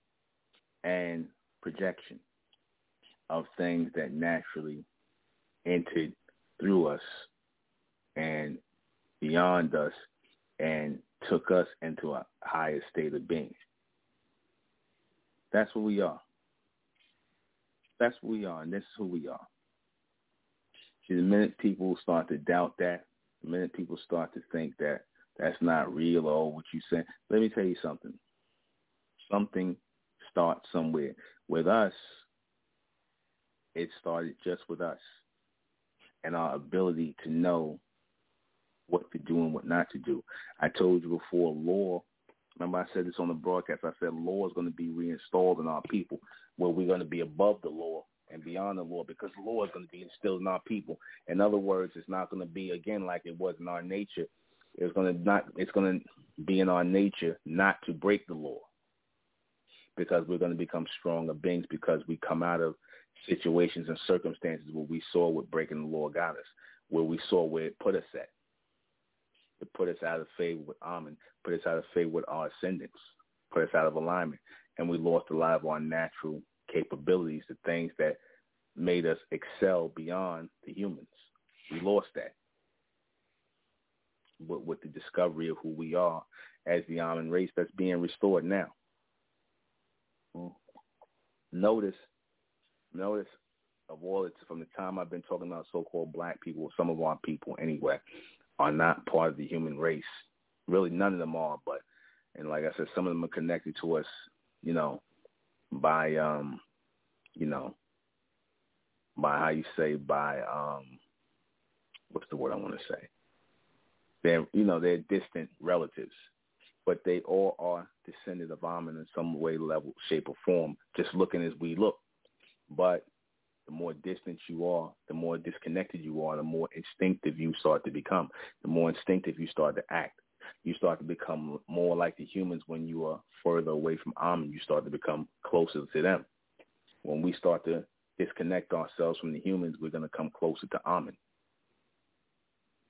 and projection of things that naturally entered through us and beyond us and took us into a higher state of being. That's what we are. That's who we are, and this is who we are. See, the minute people start to doubt that, the minute people start to think that that's not real or what you say, let me tell you something. Something starts somewhere. With us, it started just with us and our ability to know what to do and what not to do. I told you before, law, remember I said this on the broadcast, I said law is going to be reinstalled in our people where we're going to be above the law and beyond the law because law is going to be instilled in our people. In other words, it's not going to be, again, like it was in our nature. It's to not, it's to be in our nature not to break the law because we're going to become stronger beings because we come out of situations and circumstances where we saw what breaking the law got us, where we saw where it put us at. It put us out of favor with Amun, put us out of favor with our ascendants, put us out of alignment, and we lost a lot of our natural capabilities, the things that made us excel beyond the humans. We lost that. But with the discovery of who we are as the Amun race that's being restored now. Notice notice of all it's from the time I've been talking about so-called black people, some of our people anyway, are not part of the human race. Really, none of them are, but and like I said, some of them are connected to us, you know, by um, you know, by how you say by um, what's the word I want to say? They're you know they're distant relatives, but they all are descended of Amun in some way, level, shape, or form. Just looking as we look but the more distant you are, the more disconnected you are, the more instinctive you start to become. The more instinctive you start to act. You start to become more like the humans when you are further away from Amun. You start to become closer to them. When we start to disconnect ourselves from the humans, we're going to come closer to Amun.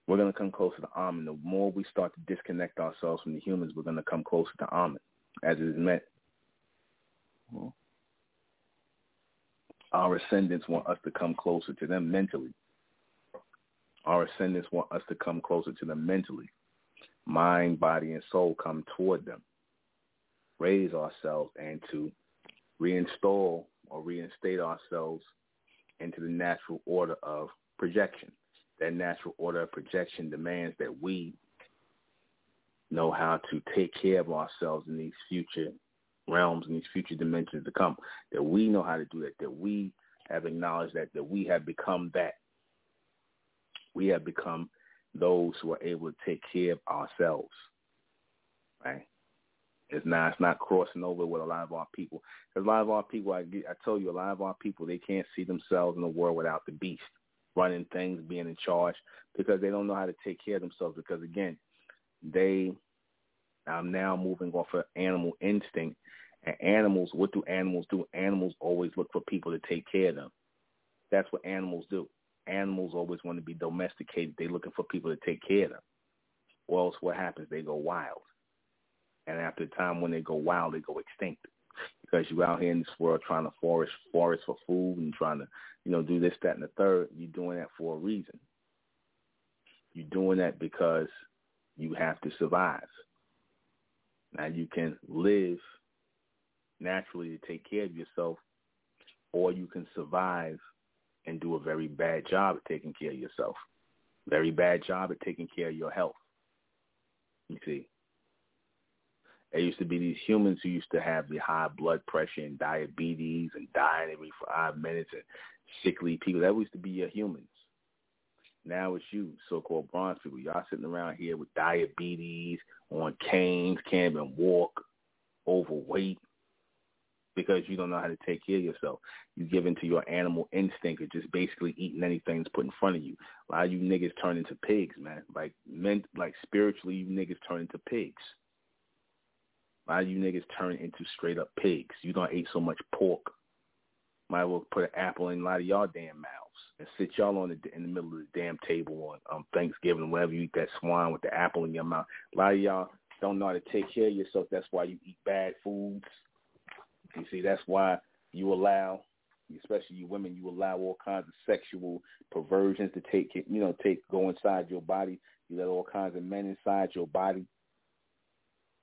We're going to come closer to Amun. The more we start to disconnect ourselves from the humans, we're going to come closer to Amun, as it is meant. Well, our ascendants want us to come closer to them mentally. Our ascendants want us to come closer to them mentally. Mind, body, and soul come toward them. Raise ourselves and to reinstall or reinstate ourselves into the natural order of projection. That natural order of projection demands that we know how to take care of ourselves in these future realms and these future dimensions to come. That we know how to do that. That we have acknowledged that that we have become that. We have become those who are able to take care of ourselves. Right? It's not it's not crossing over with a lot of our people. Because a lot of our people, I I told you, a lot of our people they can't see themselves in the world without the beast running things, being in charge, because they don't know how to take care of themselves. Because again, they I'm now moving off of animal instinct and animals, what do animals do? Animals always look for people to take care of them. That's what animals do. Animals always want to be domesticated. They're looking for people to take care of them. Or else what happens? They go wild. And after a time when they go wild, they go extinct. Because you're out here in this world trying to forest forest for food and trying to, you know, do this, that, and the third. You're doing that for a reason. You're doing that because you have to survive. Now you can live naturally to take care of yourself, or you can survive and do a very bad job at taking care of yourself. Very bad job at taking care of your health. You see. There used to be these humans who used to have the high blood pressure and diabetes and dying every five minutes and sickly people. That used to be your humans. Now it's you, so-called bronze people. Y'all sitting around here with diabetes, on canes, can't even walk, overweight, because you don't know how to take care of yourself. You give into your animal instinct of just basically eating anything that's put in front of you. A lot of you niggas turn into pigs, man. Like men, like spiritually, you niggas turn into pigs. A lot of you niggas turn into straight up pigs. You don't eat so much pork. Might as well put an apple in a lot of y'all damn mouths and sit y'all on the in the middle of the damn table on um, Thanksgiving, whenever you eat that swine with the apple in your mouth. A lot of y'all don't know how to take care of yourself. That's why you eat bad foods. You see, that's why you allow, especially you women, you allow all kinds of sexual perversions to take, you know, take go inside your body. You let all kinds of men inside your body.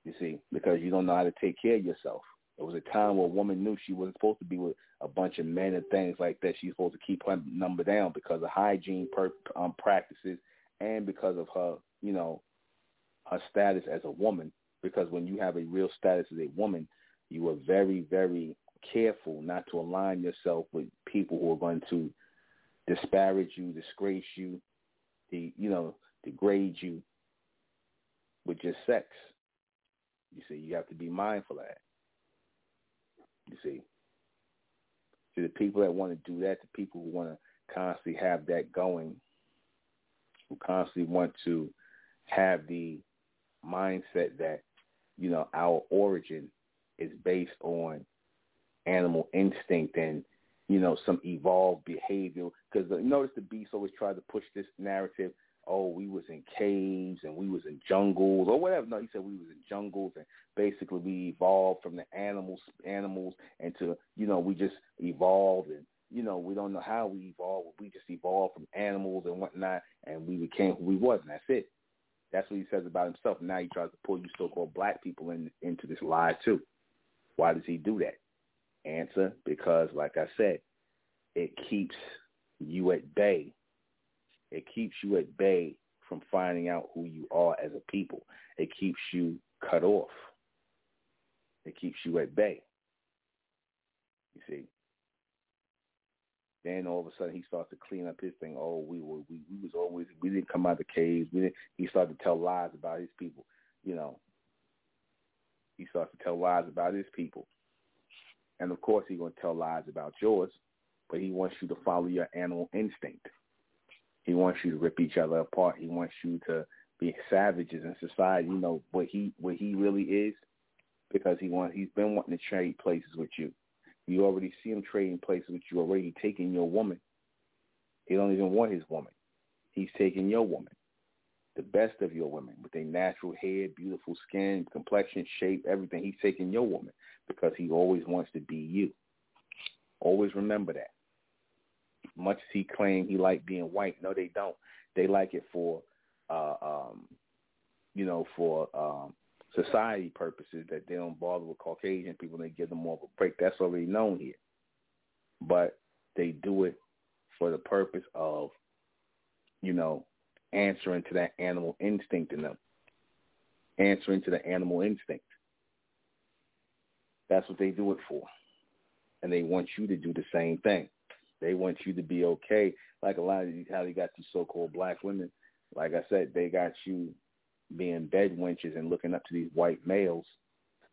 You see, because you don't know how to take care of yourself. There was a time where a woman knew she wasn't supposed to be with a bunch of men and things like that. She's supposed to keep her number down because of hygiene per, um, practices and because of her, you know, her status as a woman. Because when you have a real status as a woman, you are very, very careful not to align yourself with people who are going to disparage you, disgrace you, the you know, degrade you with just sex. You see, you have to be mindful of that. You see. to the people that want to do that, the people who want to constantly have that going, who constantly want to have the mindset that, you know, our origin is based on animal instinct and you know some evolved behavior. Because uh, notice the beast always tried to push this narrative. Oh, we was in caves and we was in jungles or whatever. No, he said we was in jungles and basically we evolved from the animals, animals, and to you know we just evolved and you know we don't know how we evolved. We just evolved from animals and whatnot, and we became who we was, and that's it. That's what he says about himself. Now he tries to pull you so-called black people in, into this lie too. Why does he do that? Answer, because like I said, it keeps you at bay. It keeps you at bay from finding out who you are as a people. It keeps you cut off. It keeps you at bay. You see. Then all of a sudden he starts to clean up his thing. Oh, we were we, we was always we didn't come out of the caves. We didn't, he started to tell lies about his people. You know, he starts to tell lies about his people. And of course he's going to tell lies about yours, but he wants you to follow your animal instinct. He wants you to rip each other apart. He wants you to be savages in society. You know what he what he really is, because he want he's been wanting to trade places with you. You already see him trading places with you already, taking your woman. He don't even want his woman. He's taking your woman the best of your women with their natural hair, beautiful skin, complexion, shape, everything. He's taking your woman because he always wants to be you. Always remember that. Much as he claimed he liked being white, no, they don't. They like it for, uh, um, you know, for um, society purposes that they don't bother with Caucasian people. They give them more of a break. That's already known here. But they do it for the purpose of, you know, answering to that animal instinct in them, answering to the animal instinct. That's what they do it for. And they want you to do the same thing. They want you to be okay. Like a lot of these, how they got these so-called black women. Like I said, they got you being bed wenches and looking up to these white males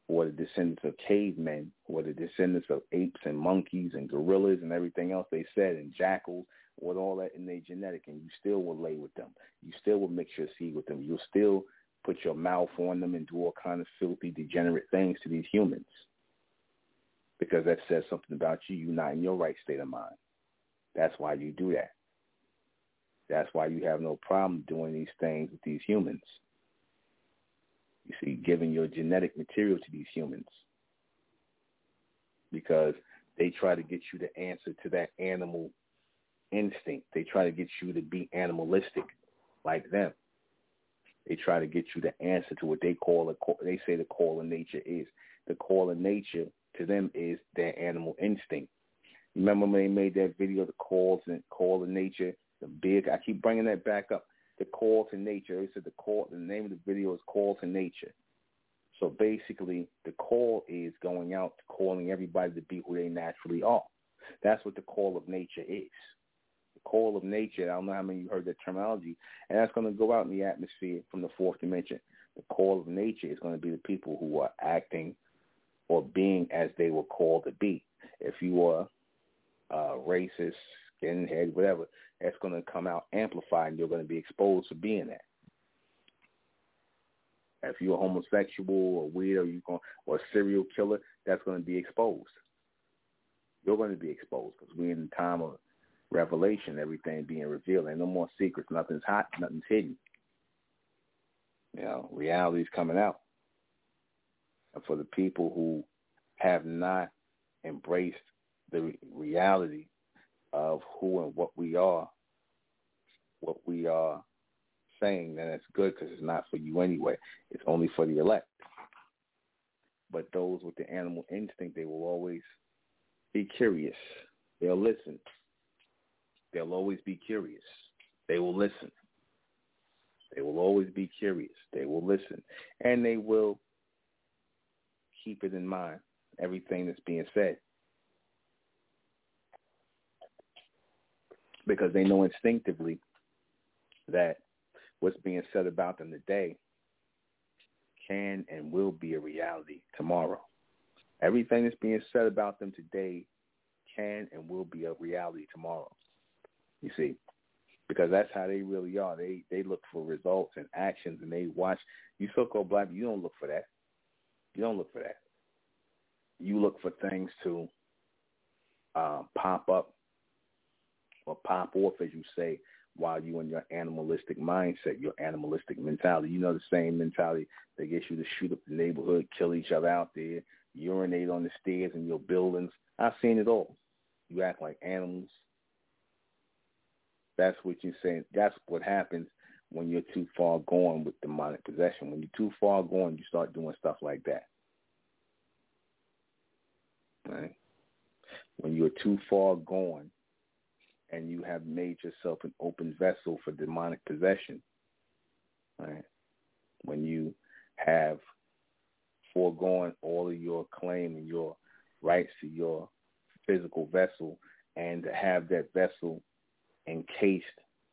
who are the descendants of cavemen, who are the descendants of apes and monkeys and gorillas and everything else they said, and jackals with all that in their genetic, and you still will lay with them. You still will mix your seed with them. You'll still put your mouth on them and do all kind of filthy, degenerate things to these humans. Because that says something about you. You're not in your right state of mind. That's why you do that. That's why you have no problem doing these things with these humans. You see, giving your genetic material to these humans. Because they try to get you to answer to that animal instinct. They try to get you to be animalistic. like them. They try to get you to answer to what they call a they say the call of nature is. The call of nature to them is their animal instinct. Remember when they made that video, the calls and call of nature, the big. I keep bringing that back up. The call to nature. They said the call. The name of the video is Call to Nature. So basically, the call is going out, calling everybody to be who they naturally are. That's what the call of nature is. The call of nature, I don't know how many of you heard that terminology, and that's going to go out in the atmosphere from the fourth dimension. The call of nature is going to be the people who are acting or being as they were called to be. If you are uh, racist, skinhead, whatever, that's going to come out amplified and you're going to be exposed to being that. If you're a homosexual or weirdo, you going or a serial killer, that's going to be exposed. You're going to be exposed because we're in the time of revelation, everything being revealed. and no more secrets. Nothing's hot. Nothing's hidden. You know, reality's coming out. And for the people who have not embraced the reality of who and what we are, what we are saying, then it's good because it's not for you anyway. It's only for the elect. But those with the animal instinct, they will always be curious. They'll listen. They'll always be curious. They will listen. They will always be curious. They will listen. And they will keep it in mind, everything that's being said. Because they know instinctively that what's being said about them today can and will be a reality tomorrow. Everything that's being said about them today can and will be a reality tomorrow. You see, because that's how they really are. They they look for results and actions, and they watch. You so-called black, you don't look for that. You don't look for that. You look for things to uh, pop up or pop off, as you say, while you in your animalistic mindset, your animalistic mentality. You know the same mentality that gets you to shoot up the neighborhood, kill each other out there, urinate on the stairs in your buildings. I've seen it all. You act like animals. That's what you're saying. That's what happens when you're too far gone with demonic possession. When you're too far gone, you start doing stuff like that. Right? When you're too far gone, and you have made yourself an open vessel for demonic possession, right? When you have foregone all of your claim and your rights to your physical vessel and to have that vessel encased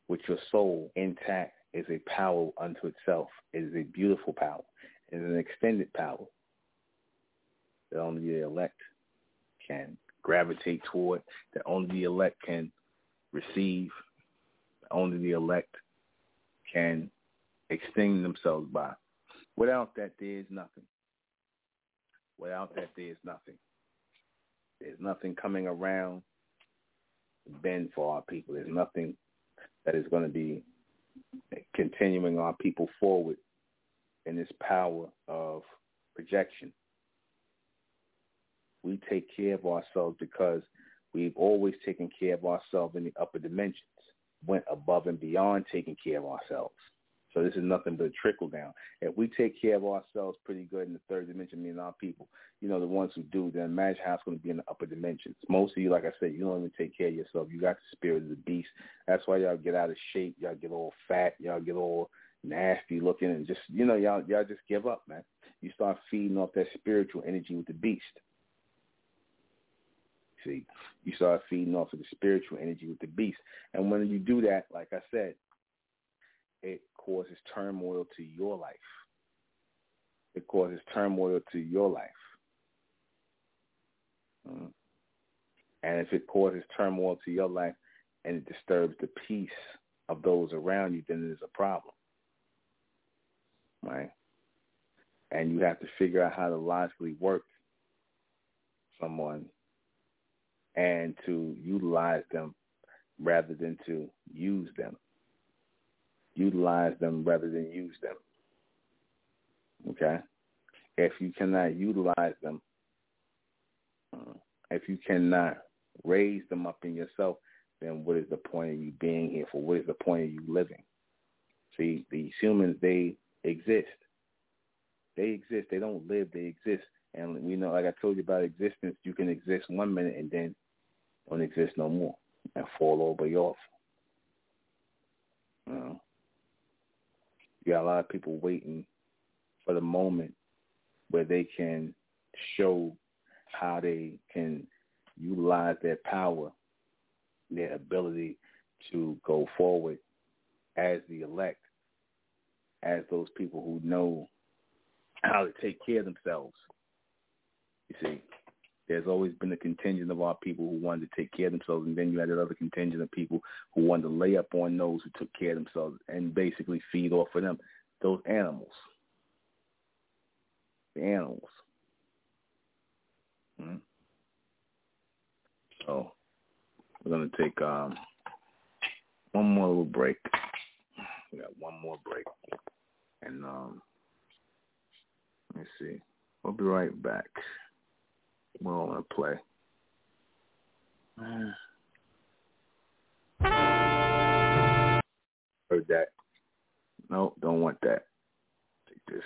with your soul intact is a power unto itself. It is a beautiful power. It is an extended power that only the elect can gravitate toward, that only the elect can receive, only the elect can extend themselves by. Without that, there is nothing. Without that, there is nothing. There's nothing coming around bend for our people. There's nothing that is going to be continuing our people forward in this power of projection. We take care of ourselves because We've always taken care of ourselves in the upper dimensions, went above and beyond taking care of ourselves. So this is nothing but a trickle down. If we take care of ourselves pretty good in the third dimension, me and our people, you know, the ones who do, then imagine how it's going to be in the upper dimensions. Most of you, like I said, you don't even take care of yourself. You got the spirit of the beast. That's why y'all get out of shape. Y'all get all fat. Y'all get all nasty looking and just, you know, y'all, y'all just give up, man. You start feeding off that spiritual energy with the beast. See, you start feeding off of the spiritual energy with the beast. And when you do that, like I said, it causes turmoil to your life. It causes turmoil to your life. Mm. And if it causes turmoil to your life and it disturbs the peace of those around you, then it is a problem. Right? And you have to figure out how to logically work someone and to utilize them rather than to use them. Utilize them rather than use them. Okay? If you cannot utilize them, uh, if you cannot raise them up in yourself, then what is the point of you being here for? What is the point of you living? See, these humans, they exist. They exist. They don't live. They exist. And we know, like I told you about existence, you can exist one minute and then don't exist no more and fall all the way off. You, know? you got a lot of people waiting for the moment where they can show how they can utilize their power, their ability to go forward as the elect, as those people who know how to take care of themselves. You see, there's always been a contingent of our people who wanted to take care of themselves, and then you had another contingent of people who wanted to lay up on those who took care of themselves and basically feed off of them. Those animals. The animals. Hmm? So we're gonna take um, one more little break. We got one more break, and um, let's see. We'll be right back. We're all gonna play. Mm. Heard that? No, don't want that. Take this.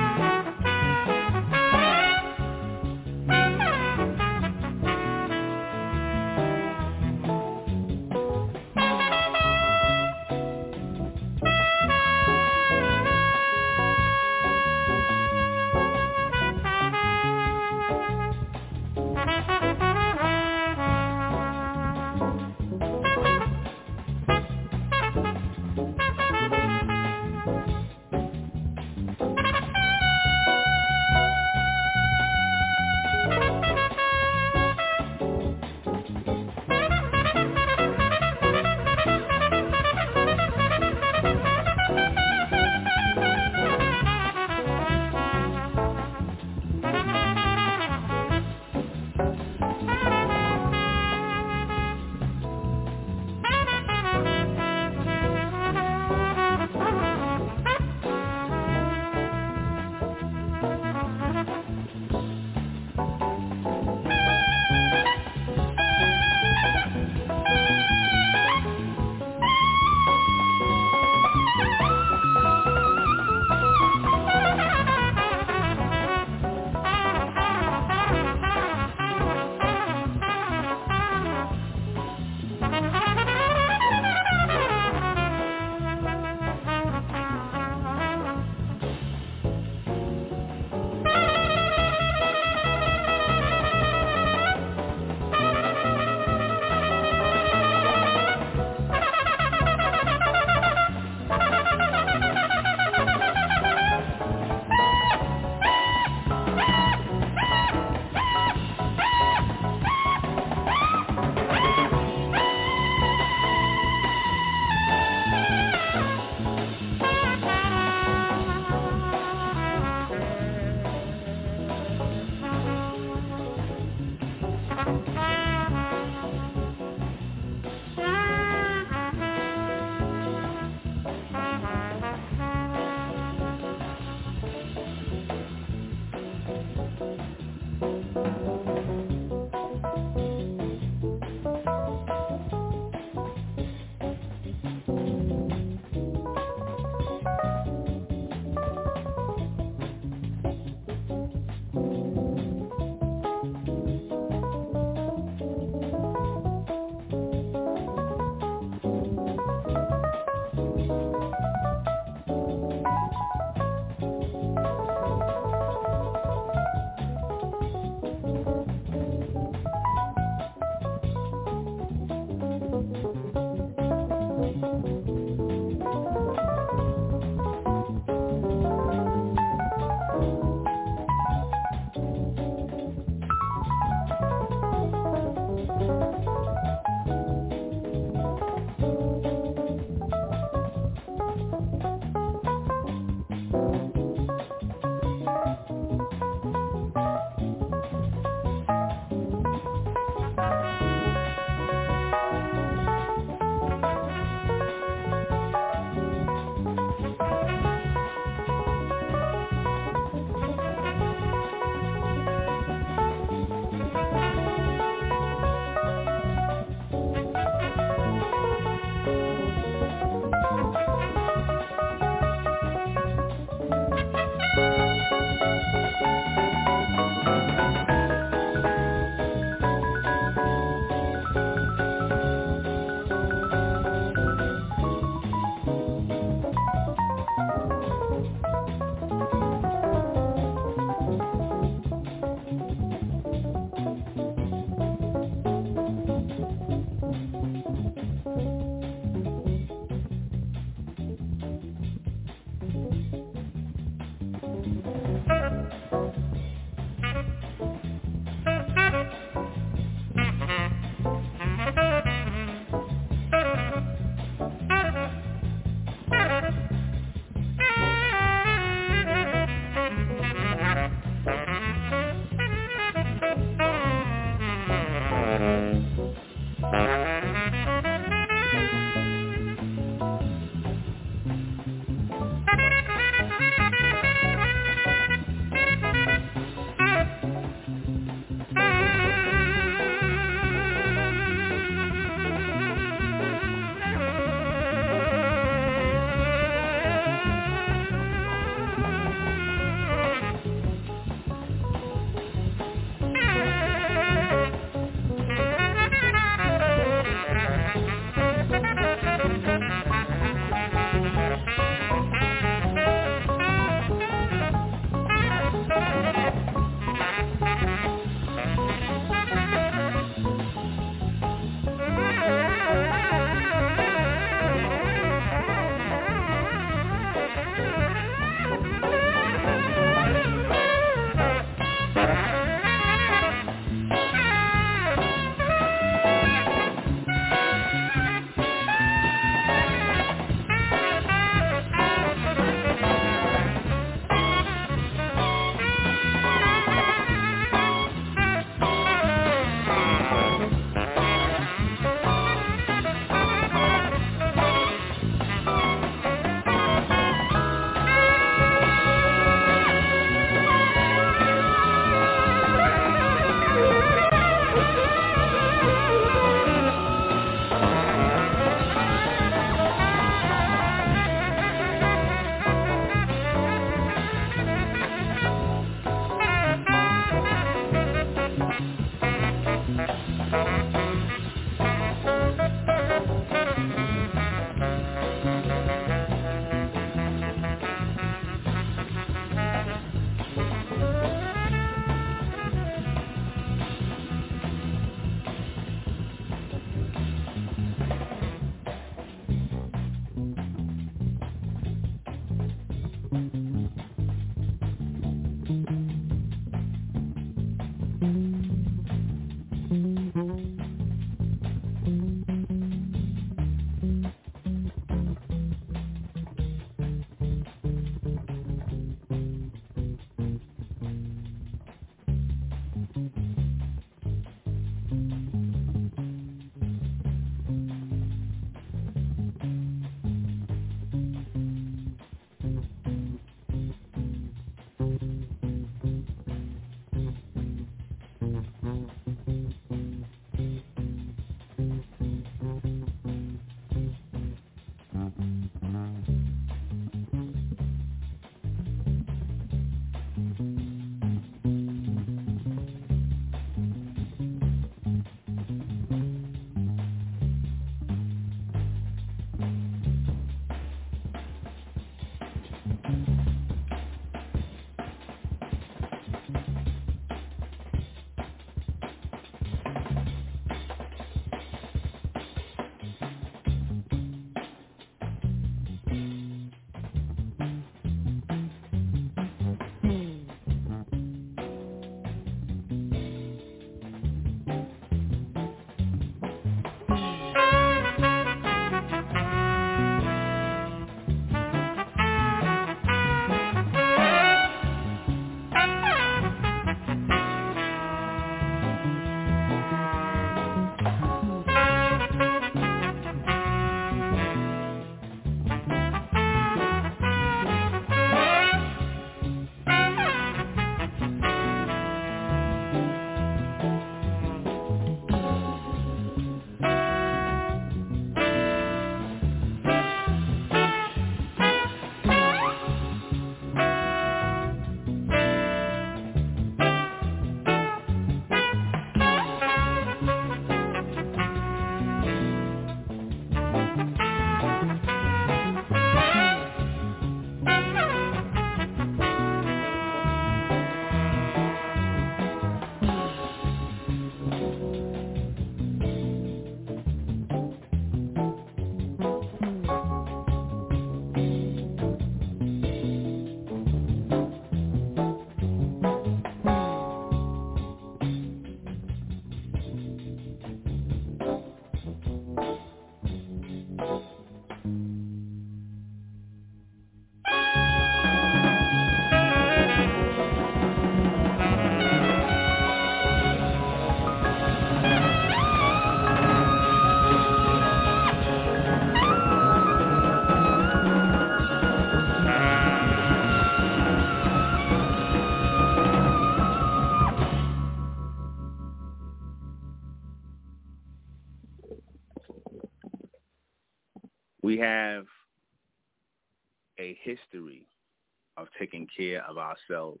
Care of ourselves,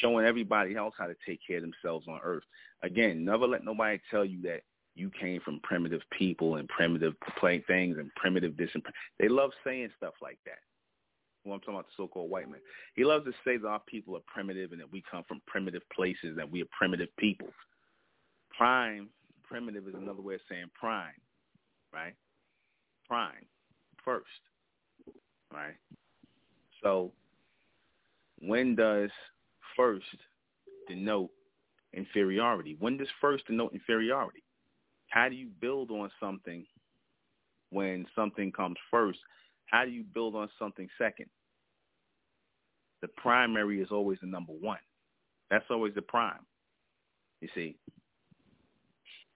showing everybody else how to take care of themselves on earth. Again, never let nobody tell you that you came from primitive people and primitive play things and primitive this and they love saying stuff like that. Well, I'm talking about the so-called white man. He loves to say that our people are primitive and that we come from primitive places, that we are primitive people. Prime, primitive is another way of saying prime, right? Prime, first, right? So when does first denote inferiority? When does first denote inferiority? How do you build on something when something comes first? How do you build on something second? The primary is always the number one. That's always the prime, you see.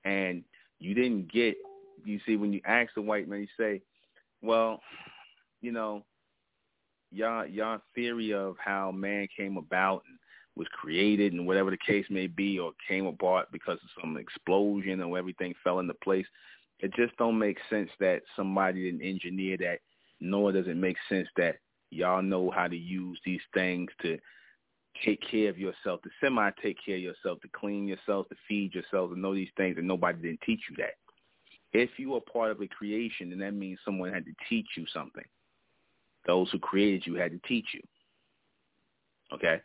And you didn't get, you see, when you ask the white man, you say, well, you know, y'all, y'all theory of how man came about and was created and whatever the case may be or came apart because of some explosion or everything fell into place. It just don't make sense that somebody didn't engineer that, nor does it make sense that y'all know how to use these things to take care of yourself, to semi take care of yourself, to clean yourself, to feed yourself, to know these things, and nobody didn't teach you that. If you are part of a creation, then that means someone had to teach you something. Those who created you had to teach you. Okay?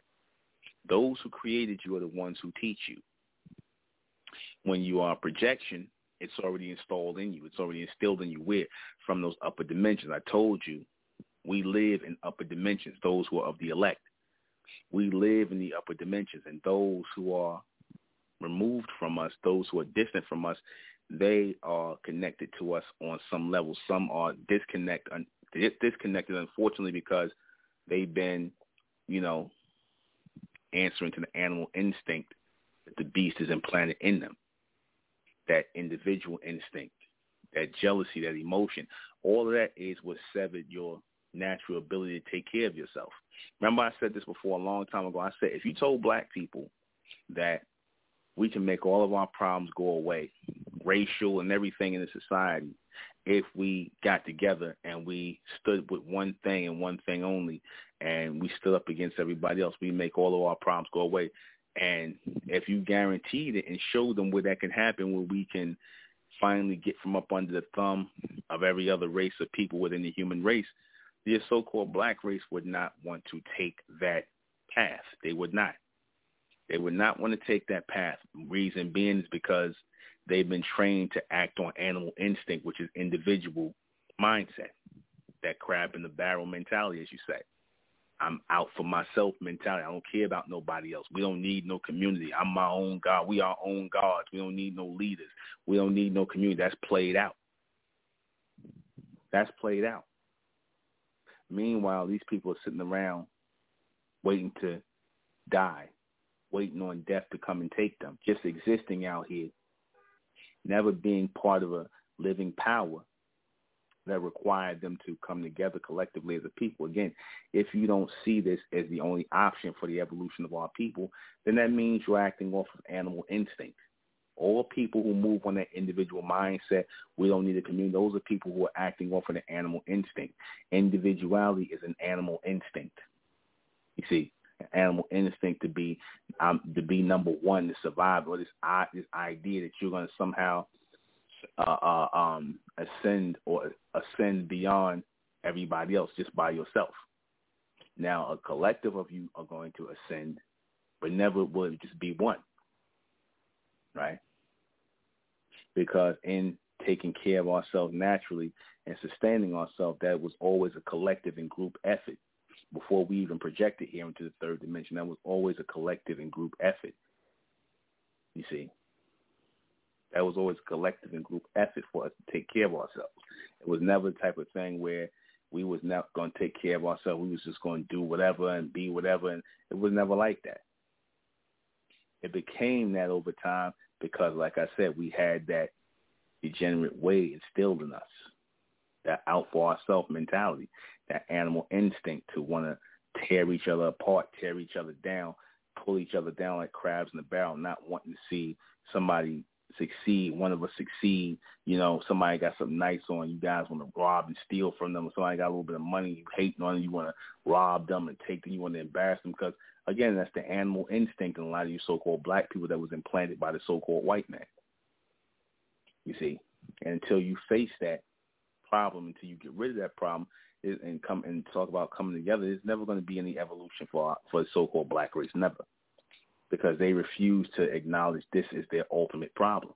Those who created you are the ones who teach you. When you are projection, it's already installed in you. It's already instilled in you. Where? From those upper dimensions. I told you, we live in upper dimensions, those who are of the elect. We live in the upper dimensions, and those who are removed from us, those who are distant from us, they are connected to us on some level. Some are disconnect, disconnected, unfortunately, because they've been, you know, answering to the animal instinct that the beast is implanted in them. That individual instinct, that jealousy, that emotion, all of that is what severed your natural ability to take care of yourself. Remember I said this before a long time ago. I said if you told black people that we can make all of our problems go away, racial and everything in the society, if we got together and we stood with one thing and one thing only, and we stood up against everybody else, we make all of our problems go away. And if you guaranteed it and showed them where that can happen, where we can finally get from up under the thumb of every other race of people within the human race, the so-called black race would not want to take that path. They would not. They would not want to take that path. Reason being is because they've been trained to act on animal instinct, which is individual mindset, that crab in the barrel mentality, as you say. I'm out for myself mentality. I don't care about nobody else. We don't need no community. I'm my own God. We our own gods. We don't need no leaders. We don't need no community. That's played out. That's played out. Meanwhile, these people are sitting around waiting to die, waiting on death to come and take them, just existing out here never being part of a living power that required them to come together collectively as a people. Again, if you don't see this as the only option for the evolution of our people, then that means you're acting off of animal instinct. All people who move on that individual mindset, we don't need a community. Those are people who are acting off of an animal instinct. Individuality is an animal instinct. You see, animal instinct to be um, to be number one to survive, or this uh, this idea that you're going to somehow uh, uh, um, ascend or ascend beyond everybody else just by yourself. Now, a collective of you are going to ascend, but never will just be one, right? Because in taking care of ourselves naturally and sustaining ourselves, that was always a collective and group effort before we even projected here into the third dimension. That was always a collective and group effort. You see, that was always a collective and group effort for us to take care of ourselves. It was never the type of thing where we was not going to take care of ourselves. We was just going to do whatever and be whatever, and it was never like that. It became that over time because, like I said, we had that degenerate way instilled in us, that out for ourselves mentality that animal instinct to want to tear each other apart, tear each other down, pull each other down like crabs in a barrel, not wanting to see somebody succeed, one of us succeed, you know, somebody got something nice on, you guys want to rob and steal from them, somebody got a little bit of money, you hate on them, you want to rob them and take them, you want to embarrass them, because, again, that's the animal instinct in a lot of you so-called black people that was implanted by the so-called white man. You see? And until you face that problem, until you get rid of that problem, and come and talk about coming together, there's never going to be any evolution for for the so-called black race, never because they refuse to acknowledge this is their ultimate problem.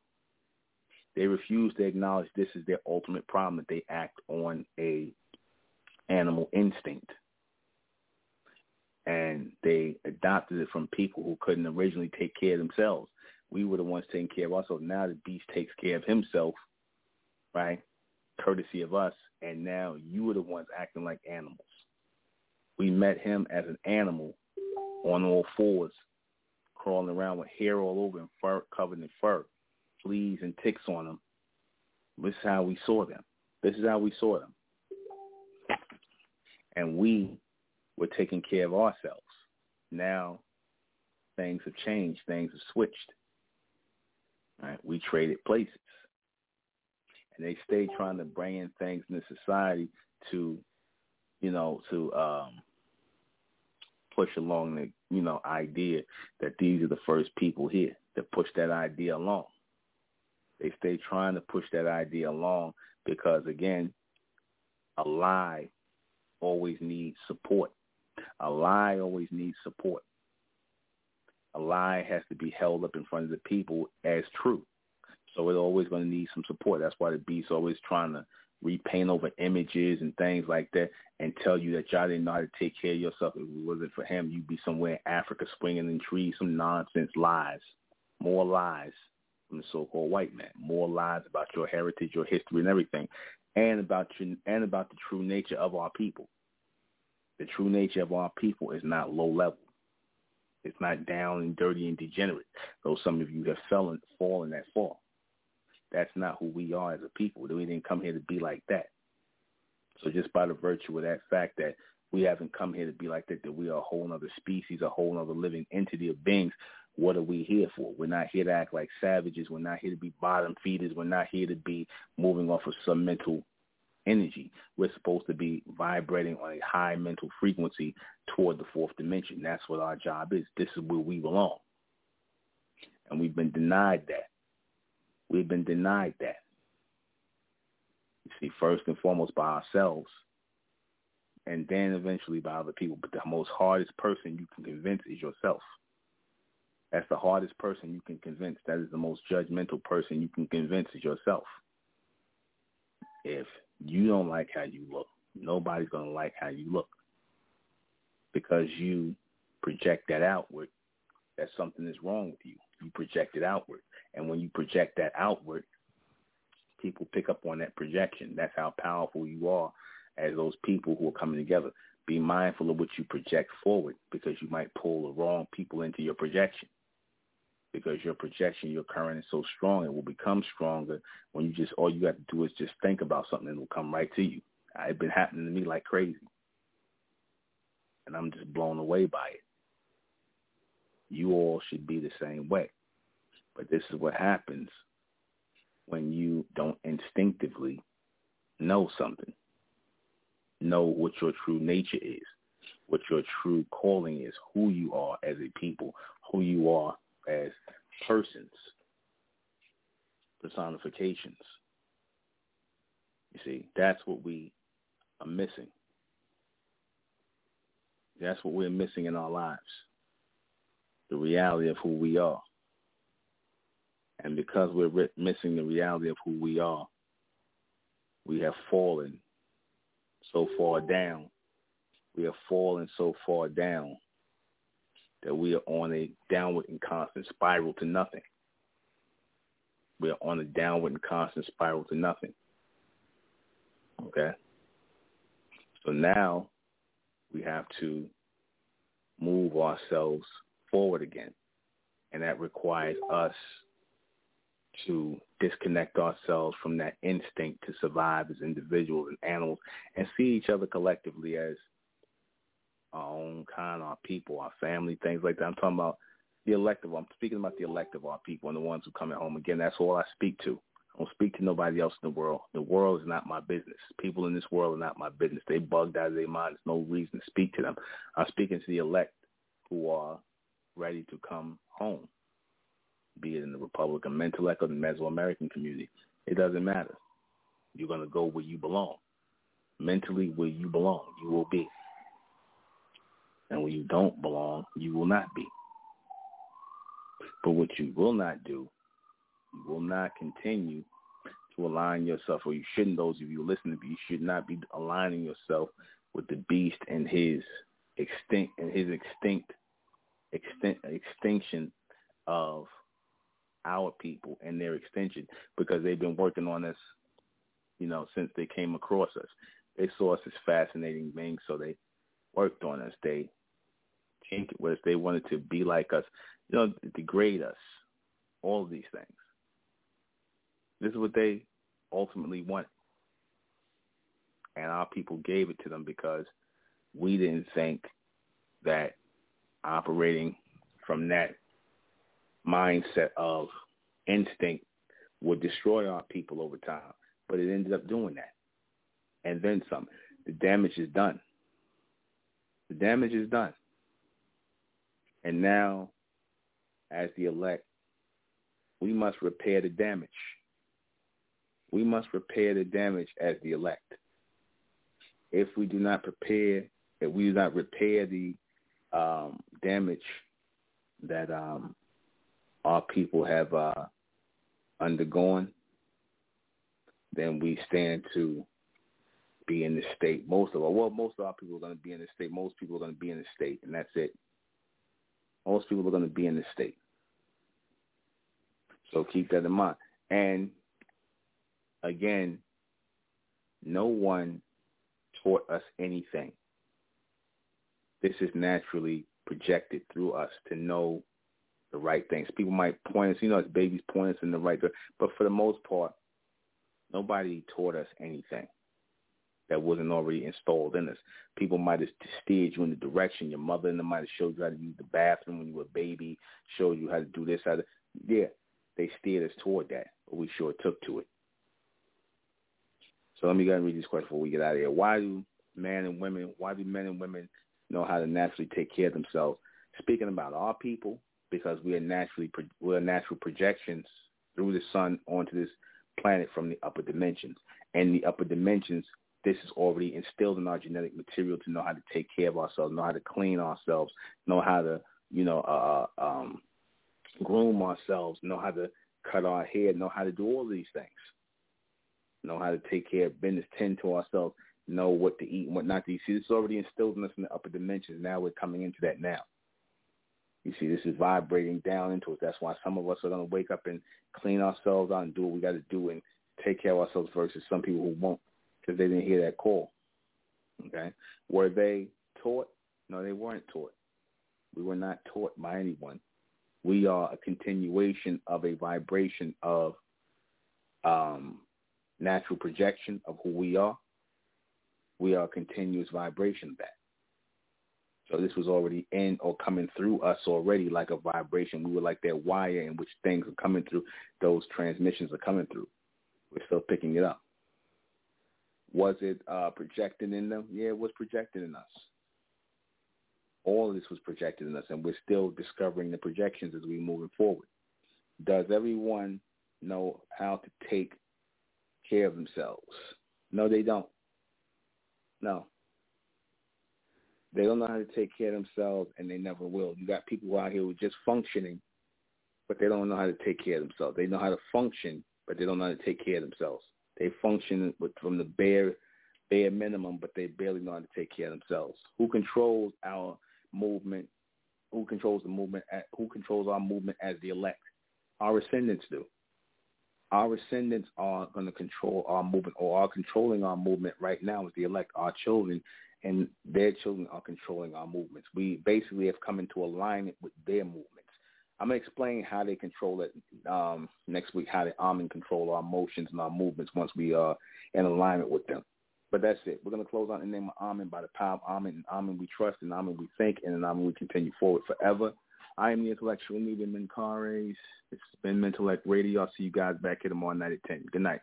They refuse to acknowledge this is their ultimate problem that they act on a animal instinct. And they adopted it from people who couldn't originally take care of themselves. We were the ones taking care of ourselves. Now the beast takes care of himself, right? Courtesy of us. And now you are the ones acting like animals. We met him as an animal on all fours crawling around with hair all over and fur covered in fur, fleas and ticks on him. This is how we saw them. This is how we saw them. And we were taking care of ourselves. Now things have changed. Things have switched. Right? We traded places. And they stay trying to bring in things in the society to, you know, to um, push along the you know idea that these are the first people here that push that idea along. They stay trying to push that idea along because again, a lie always needs support. A lie always needs support. A lie has to be held up in front of the people as true. So it's always going to need some support. That's why the beast always trying to repaint over images and things like that and tell you that y'all didn't know how to take care of yourself. If it wasn't for him, you'd be somewhere in Africa swinging in trees, some nonsense lies, more lies from the so-called white man, more lies about your heritage, your history and everything, and about your, and about the true nature of our people. The true nature of our people is not low level. It's not down and dirty and degenerate, though some of you have fallen, fallen that far. That's not who we are as a people. We didn't come here to be like that. So just by the virtue of that fact that we haven't come here to be like that, that we are a whole other species, a whole other living entity of beings, what are we here for? We're not here to act like savages. We're not here to be bottom feeders. We're not here to be moving off of some mental energy. We're supposed to be vibrating on a high mental frequency toward the fourth dimension. That's what our job is. This is where we belong. And we've been denied that. We've been denied that. You see, first and foremost by ourselves, and then eventually by other people. But the most hardest person you can convince is yourself. That's the hardest person you can convince. That is the most judgmental person you can convince is yourself. If you don't like how you look, nobody's going to like how you look because you project that outward that something is wrong with you. You project it outward. And when you project that outward, people pick up on that projection. That's how powerful you are as those people who are coming together. Be mindful of what you project forward because you might pull the wrong people into your projection. Because your projection, your current is so strong, it will become stronger when you just all you have to do is just think about something and it will come right to you. It's been happening to me like crazy. And I'm just blown away by it. You all should be the same way. But this is what happens when you don't instinctively know something, know what your true nature is, what your true calling is, who you are as a people, who you are as persons, personifications. You see, that's what we are missing. That's what we're missing in our lives. The reality of who we are. And because we're missing the reality of who we are, we have fallen so far down. We have fallen so far down that we are on a downward and constant spiral to nothing. We are on a downward and constant spiral to nothing. Okay? So now we have to move ourselves forward again. And that requires us to disconnect ourselves from that instinct to survive as individuals and animals and see each other collectively as our own kind, our people, our family, things like that. I'm talking about the elective. I'm speaking about the elective our people and the ones who come at home. Again, that's all I speak to. I don't speak to nobody else in the world. The world is not my business. People in this world are not my business. They bugged out of their minds. No reason to speak to them. I'm speaking to the elect who are ready to come home, be it in the Republican Mentellect or the Mesoamerican community. It doesn't matter. You're going to go where you belong. Mentally, where you belong, you will be. And where you don't belong, you will not be. But what you will not do, you will not continue to align yourself, or you shouldn't, those of you listening, you should not be aligning yourself with the beast and his extinct and his extinct extin- extinction of our people and their extension because they've been working on us, you know, since they came across us. They saw us as fascinating beings, so they worked on us. They think it was they wanted to be like us, you know, degrade us, all of these things. This is what they ultimately wanted. And our people gave it to them because we didn't think that operating from that mindset of instinct would destroy our people over time. But it ended up doing that. And then some. The damage is done. The damage is done. And now, as the elect, we must repair the damage. We must repair the damage as the elect. If we do not prepare, if we do not repair the um, damage that um, our people have uh, undergone, then we stand to be in the state. Most of our, well, most of our people are going to be in the state. Most people are going to be in the state, and that's it. Most people are going to be in the state. So keep that in mind. And again, no one taught us anything. This is naturally projected through us to know the right things. People might point us, you know, as babies point us in the right direction. But for the most part, nobody taught us anything that wasn't already installed in us. People might have steered you in the direction. Your mother and them might have showed you how to use the bathroom when you were a baby, showed you how to do this, how to, yeah, they steered us toward that, but we sure took to it. So let me go and read this question before we get out of here. Why do men and women, why do men and women know how to naturally take care of themselves? Speaking about our people, because we are naturally, we are natural projections through the sun onto this planet from the upper dimensions. And the upper dimensions this is already instilled in our genetic material to know how to take care of ourselves, know how to clean ourselves, know how to, you know, uh, uh, um, groom ourselves, know how to cut our hair, know how to do all these things, know how to take care of business, tend to ourselves, know what to eat and what not to eat. See, this is already instilled in us in the upper dimensions. Now we're coming into that now. You see, this is vibrating down into us. That's why some of us are going to wake up and clean ourselves out and do what we got to do and take care of ourselves versus some people who won't because they didn't hear that call. Okay, were they taught? No, they weren't taught. We were not taught by anyone. We are a continuation of a vibration of um, natural projection of who we are. We are a continuous vibration of that. So this was already in or coming through us already like a vibration. We were like that wire in which things are coming through. Those transmissions are coming through. We're still picking it up. Was it uh, projected in them? Yeah, it was projected in us. All of this was projected in us, and we're still discovering the projections as we move forward. Does everyone know how to take care of themselves? No, they don't. No. They don't know how to take care of themselves, and they never will. You got people out here who are just functioning, but they don't know how to take care of themselves. They know how to function, but they don't know how to take care of themselves. They function with, from the bare bare minimum, but they barely know how to take care of themselves. Who controls our movement? Who controls the movement? At, who controls our movement as the elect? Our ascendants do. Our ascendants are going to control our movement, or are controlling our movement right now as the elect. Our children and their children are controlling our movements. We basically have come into alignment with their movements. I'm gonna explain how they control it um, next week. How they arm and control our motions and our movements once we are in alignment with them. But that's it. We're gonna close out in the name of Amen by the power of Amen and Amen we trust and Amen we think and in Amen we continue forward forever. I am the intellectual Nuben Menkarayzz. It's been Mentellect Radio. I'll see you guys back here tomorrow night at 10. Good night.